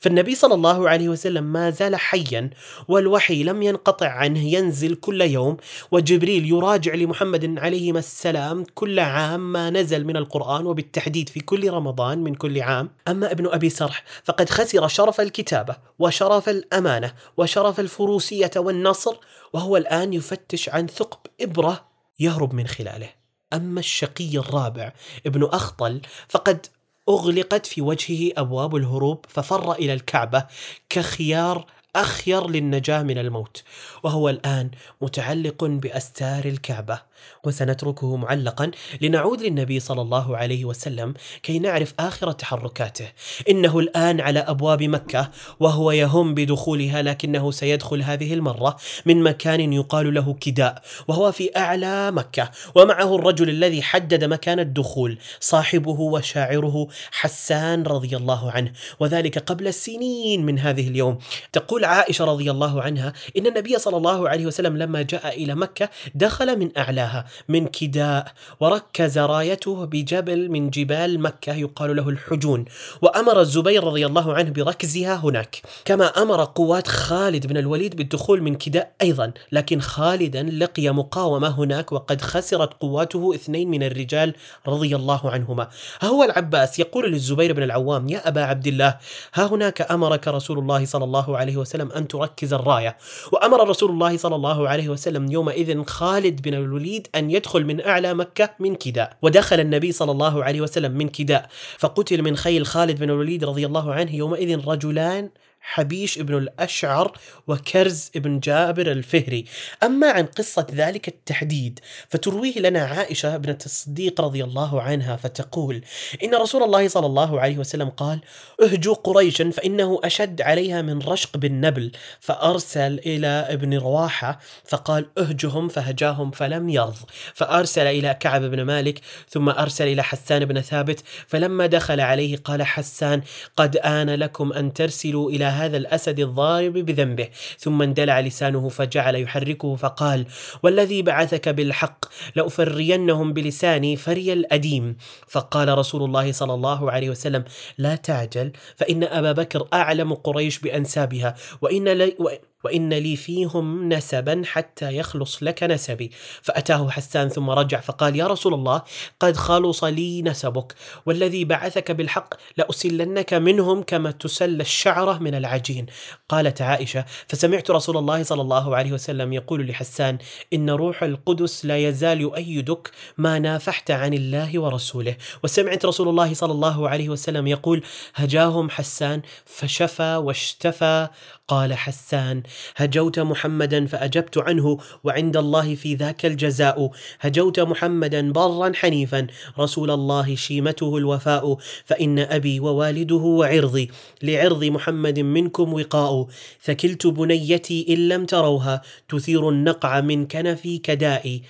فالنبي صلى الله عليه وسلم ما زال حيا والوحي لم ينقطع عنه ينزل كل يوم وجبريل يراجع لمحمد عليه السلام كل عام ما نزل من القرآن وبالتحديد في كل رمضان من كل عام. أما ابن أبي سرح فقد خسر شرف الكتابة وشرف الأمانة وشرف الفروسية والنصر وهو الآن يفتش عن ثقب إبرة يهرب من خلاله. أما الشقي الرابع ابن أخطل فقد أغلقت في وجهه أبواب الهروب ففر إلى الكعبة كخيار أخير للنجاة من الموت وهو الآن متعلق بأستار الكعبة. وسنتركه معلقا لنعود للنبي صلى الله عليه وسلم كي نعرف آخر تحركاته. إنه الآن على أبواب مكة وهو يهم بدخولها لكنه سيدخل هذه المرة من مكان يقال له كداء وهو في أعلى مكة. ومعه الرجل الذي حدد مكان الدخول صاحبه وشاعره حسان رضي الله عنه. وذلك قبل سنين من هذه اليوم. تقول عائشة رضي الله عنها إن النبي صلى الله عليه وسلم لما جاء إلى مكة دخل من أعلاها من كداء وركز رايته بجبل من جبال مكة يقال له الحجون وأمر الزبير رضي الله عنه بركزها هناك. كما أمر قوات خالد بن الوليد بالدخول من كداء أيضا لكن خالدا لقي مقاومة هناك وقد خسرت قواته اثنين من الرجال رضي الله عنهما. هو العباس يقول للزبير بن العوام يا أبا عبد الله ها هناك أمرك رسول الله صلى الله عليه وسلم أن تركز الراية. وأمر رسول الله صلى الله عليه وسلم يومئذ خالد بن الوليد أن يدخل من أعلى مكة من كداء. ودخل النبي صلى الله عليه وسلم من كداء. فقتل من خيل خالد بن الوليد رضي الله عنه يومئذ رجلان حبيش ابن الأشعر وكرز ابن جابر الفهري. أما عن قصة ذلك التحديد فترويه لنا عائشة ابنة الصديق رضي الله عنها فتقول إن رسول الله صلى الله عليه وسلم قال اهجوا قريشا فإنه أشد عليها من رشق بالنبل فأرسل إلى ابن رواحة فقال اهجهم فهجاهم فلم يرض. فأرسل إلى كعب بن مالك ثم أرسل إلى حسان بن ثابت فلما دخل عليه قال حسان قد آن لكم أن ترسلوا إلى هذا الأسد الضارب بذنبه ثم اندلع لسانه فجعل يحركه فقال والذي بعثك بالحق لأفرينهم بلساني فري الأديم. فقال رسول الله صلى الله عليه وسلم لا تعجل فإن أبا بكر أعلم قريش بأنسابها وإن لي وإن لي فيهم نسبا حتى يخلص لك نسبي. فأتاه حسان ثم رجع فقال يا رسول الله قد خلص لي نسبك. والذي بعثك بالحق لأسلنك منهم كما تسل الشعرة من العجين. قالت عائشة فسمعت رسول الله صلى الله عليه وسلم يقول لحسان إن روح القدس لا يزال يؤيدك ما نافحت عن الله ورسوله. وسمعت رسول الله صلى الله عليه وسلم يقول هجاهم حسان فشفى واشتفى. قال حسان هجوت محمدا فأجبت عنه وعند الله في ذاك الجزاء. هجوت محمدا برا حنيفا رسول الله شيمته الوفاء فإن أبي ووالده وعرضي. لعرض محمد منكم وقاء. ثكلت بنيتي إن لم تروها تثير النقع من كنفي كدائي.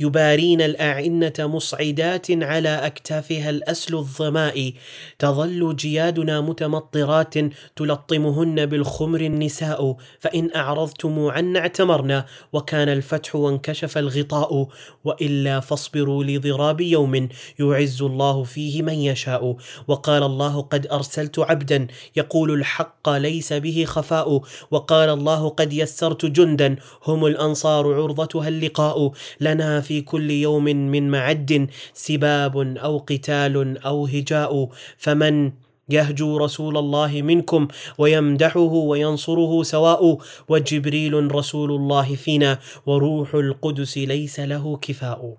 يبارين الأعنة مصعدات على أكتافها الأسل الظماء. تظل جيادنا متمطرات تلطمهن بالخمر النساء. فإن أعرضتم عنا اعتمرنا وكان الفتح وانكشف الغطاء. وإلا فاصبروا لضراب يوم يعز الله فيه من يشاء. وقال الله قد أرسلت عبدا يقول الحق ليس به خفاء. وقال الله قد يسرت جندا هم الأنصار عرضتها اللقاء. لنا في كل يوم من معد سباب أو قتال أو هجاء فمن يهجو رسول الله منكم ويمدحه وينصره سواء وجبريل رسول الله فينا وروح القدس ليس له كفاء.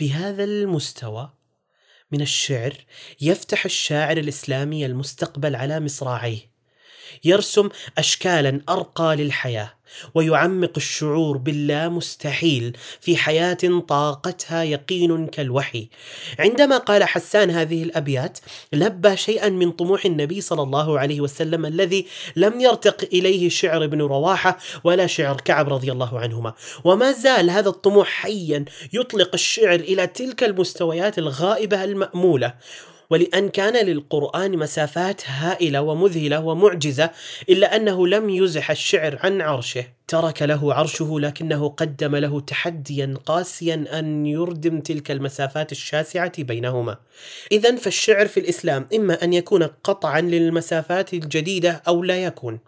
بهذا المستوى من الشعر يفتح الشاعر الإسلامي المستقبل على مصراعيه. يرسم اشكالا أرقى للحياة. ويعمق الشعور باللا مستحيل في حياة طاقتها يقين كالوحي. عندما قال حسان هذه الأبيات لبى شيئا من طموح النبي صلى الله عليه وسلم الذي لم يرتق إليه شعر ابن رواحة ولا شعر كعب رضي الله عنهما. وما زال هذا الطموح حيا يطلق الشعر إلى تلك المستويات الغائبة المأمولة. ولأن كان للقرآن مسافات هائلة ومذهلة ومعجزة إلا أنه لم يزح الشعر عن عرشه. ترك له عرشه لكنه قدم له تحديا قاسيا أن يردم تلك المسافات الشاسعة بينهما. إذا فالشعر في الإسلام إما أن يكون قطعا للمسافات الجديدة أو لا يكون.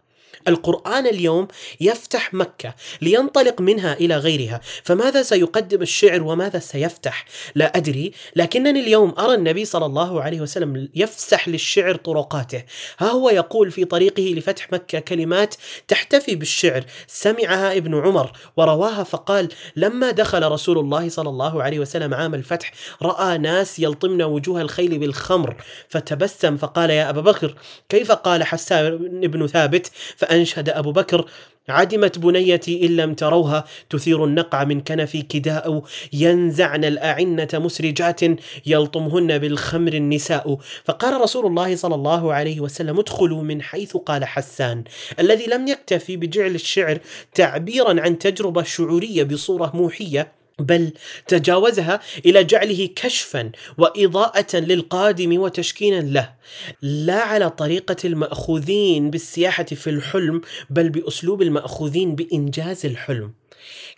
القرآن اليوم يفتح مكة لينطلق منها إلى غيرها. فماذا سيقدم الشعر وماذا سيفتح؟ لا أدري لكنني اليوم أرى النبي صلى الله عليه وسلم يفسح للشعر طرقاته. ها هو يقول في طريقه لفتح مكة كلمات تحتفي بالشعر. سمعها ابن عمر ورواها فقال لما دخل رسول الله صلى الله عليه وسلم عام الفتح رأى ناس يلطمن وجوه الخيل بالخمر فتبسم فقال يا أبا بكر كيف قال حسان بن ثابت؟ فأنشد أبو بكر عدمت بنيتي إن لم تروها تثير النقع من كنفي كداء ينزعن الأعنة مسرجات يلطمهن بالخمر النساء. فقال رسول الله صلى الله عليه وسلم ادخلوا من حيث قال حسان. الذي لم يكتفي بجعل الشعر تعبيرا عن تجربة شعورية بصورة موحية. بل تجاوزها إلى جعله كشفا وإضاءة للقادم وتشكينا له. لا على طريقة المأخوذين بالسياحة في الحلم بل بأسلوب المأخوذين بإنجاز الحلم.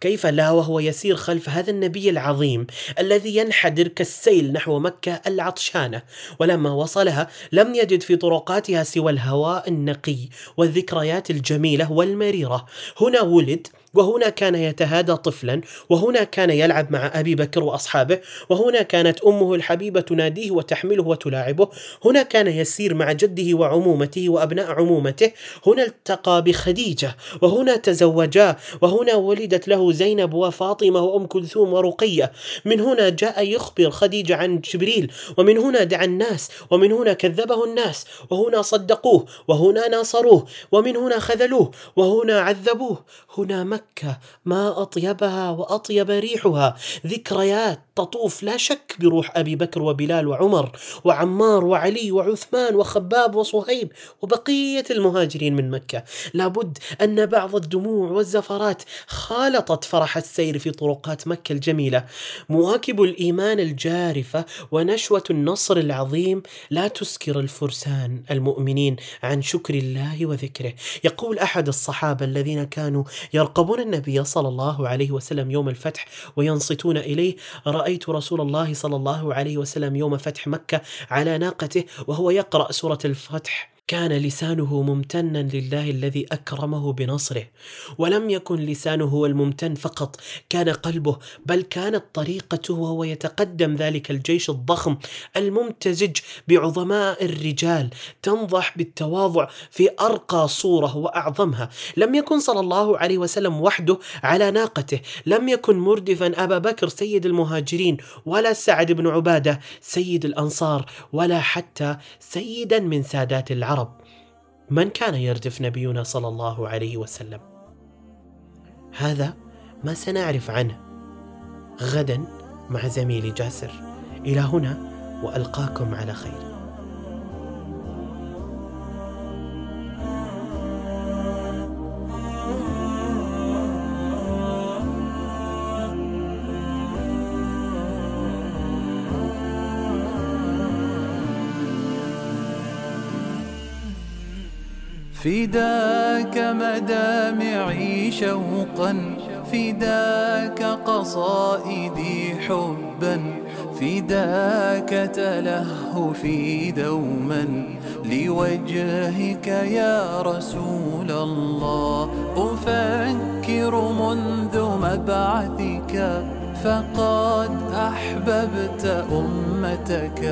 كيف لا وهو يسير خلف هذا النبي العظيم الذي ينحدر كالسيل نحو مكة العطشانة ولما وصلها لم يجد في طرقاتها سوى الهواء النقي والذكريات الجميلة والمريرة. هنا ولد وهنا كان يتهادى طفلا وهنا كان يلعب مع أبي بكر وأصحابه وهنا كانت أمه الحبيبة تناديه وتحمله وتلاعبه هنا كان يسير مع جده وعمومته وأبناء عمومته هنا التقى بخديجة وهنا تزوجا وهنا ولدت له زينب وفاطمة وأم كلثوم ورقية من هنا جاء يخبر خديجة عن جبريل ومن هنا دعا الناس ومن هنا كذبه الناس وهنا صدقوه وهنا ناصروه ومن هنا خذلوه وهنا عذبوه هنا مكة ما أطيبها وأطيب ريحها. ذكريات تطوف لا شك بروح أبي بكر وبلال وعمر وعمار وعلي وعثمان وخباب وصهيب وبقية المهاجرين من مكة. لابد أن بعض الدموع والزفرات خالطت فرح السير في طرقات مكة الجميلة. مواكب الإيمان الجارفة ونشوة النصر العظيم لا تسكر الفرسان المؤمنين عن شكر الله وذكره. يقول أحد الصحابة الذين كانوا يرقبون النبي صلى الله عليه وسلم يوم الفتح وينصتون إليه رأيت رسول الله صلى الله عليه وسلم يوم فتح مكة على ناقته وهو يقرأ سورة الفتح. كان لسانه ممتنا لله الذي أكرمه بنصره ولم يكن لسانه هو الممتن فقط كان قلبه بل كانت طريقته وهو يتقدم ذلك الجيش الضخم الممتزج بعظماء الرجال تنضح بالتواضع في أرقى صورة وأعظمها. لم يكن صلى الله عليه وسلم وحده على ناقته لم يكن مردفا أبا بكر سيد المهاجرين ولا سعد بن عبادة سيد الأنصار ولا حتى سيدا من سادات العرب. من كان يردف نبينا صلى الله عليه وسلم؟ هذا ما سنعرف عنه. غدا مع زميلي جاسر. إلى هنا وألقاكم على خير. فداك مدامعي شوقا فداك قصائدي حبا فداك تلهفي دوما. لوجهك يا رسول الله أفكر منذ مبعثك. فقد أحببت أمتك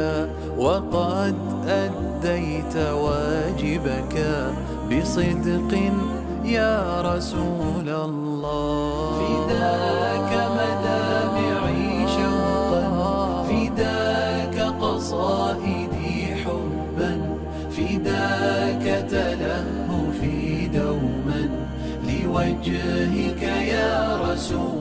وقد أديت واجبك بصدق يا رسول الله. فداك مدامعي شوقا فداك قصائدي حبا فداك تلهفي دوما لوجهك يا رسول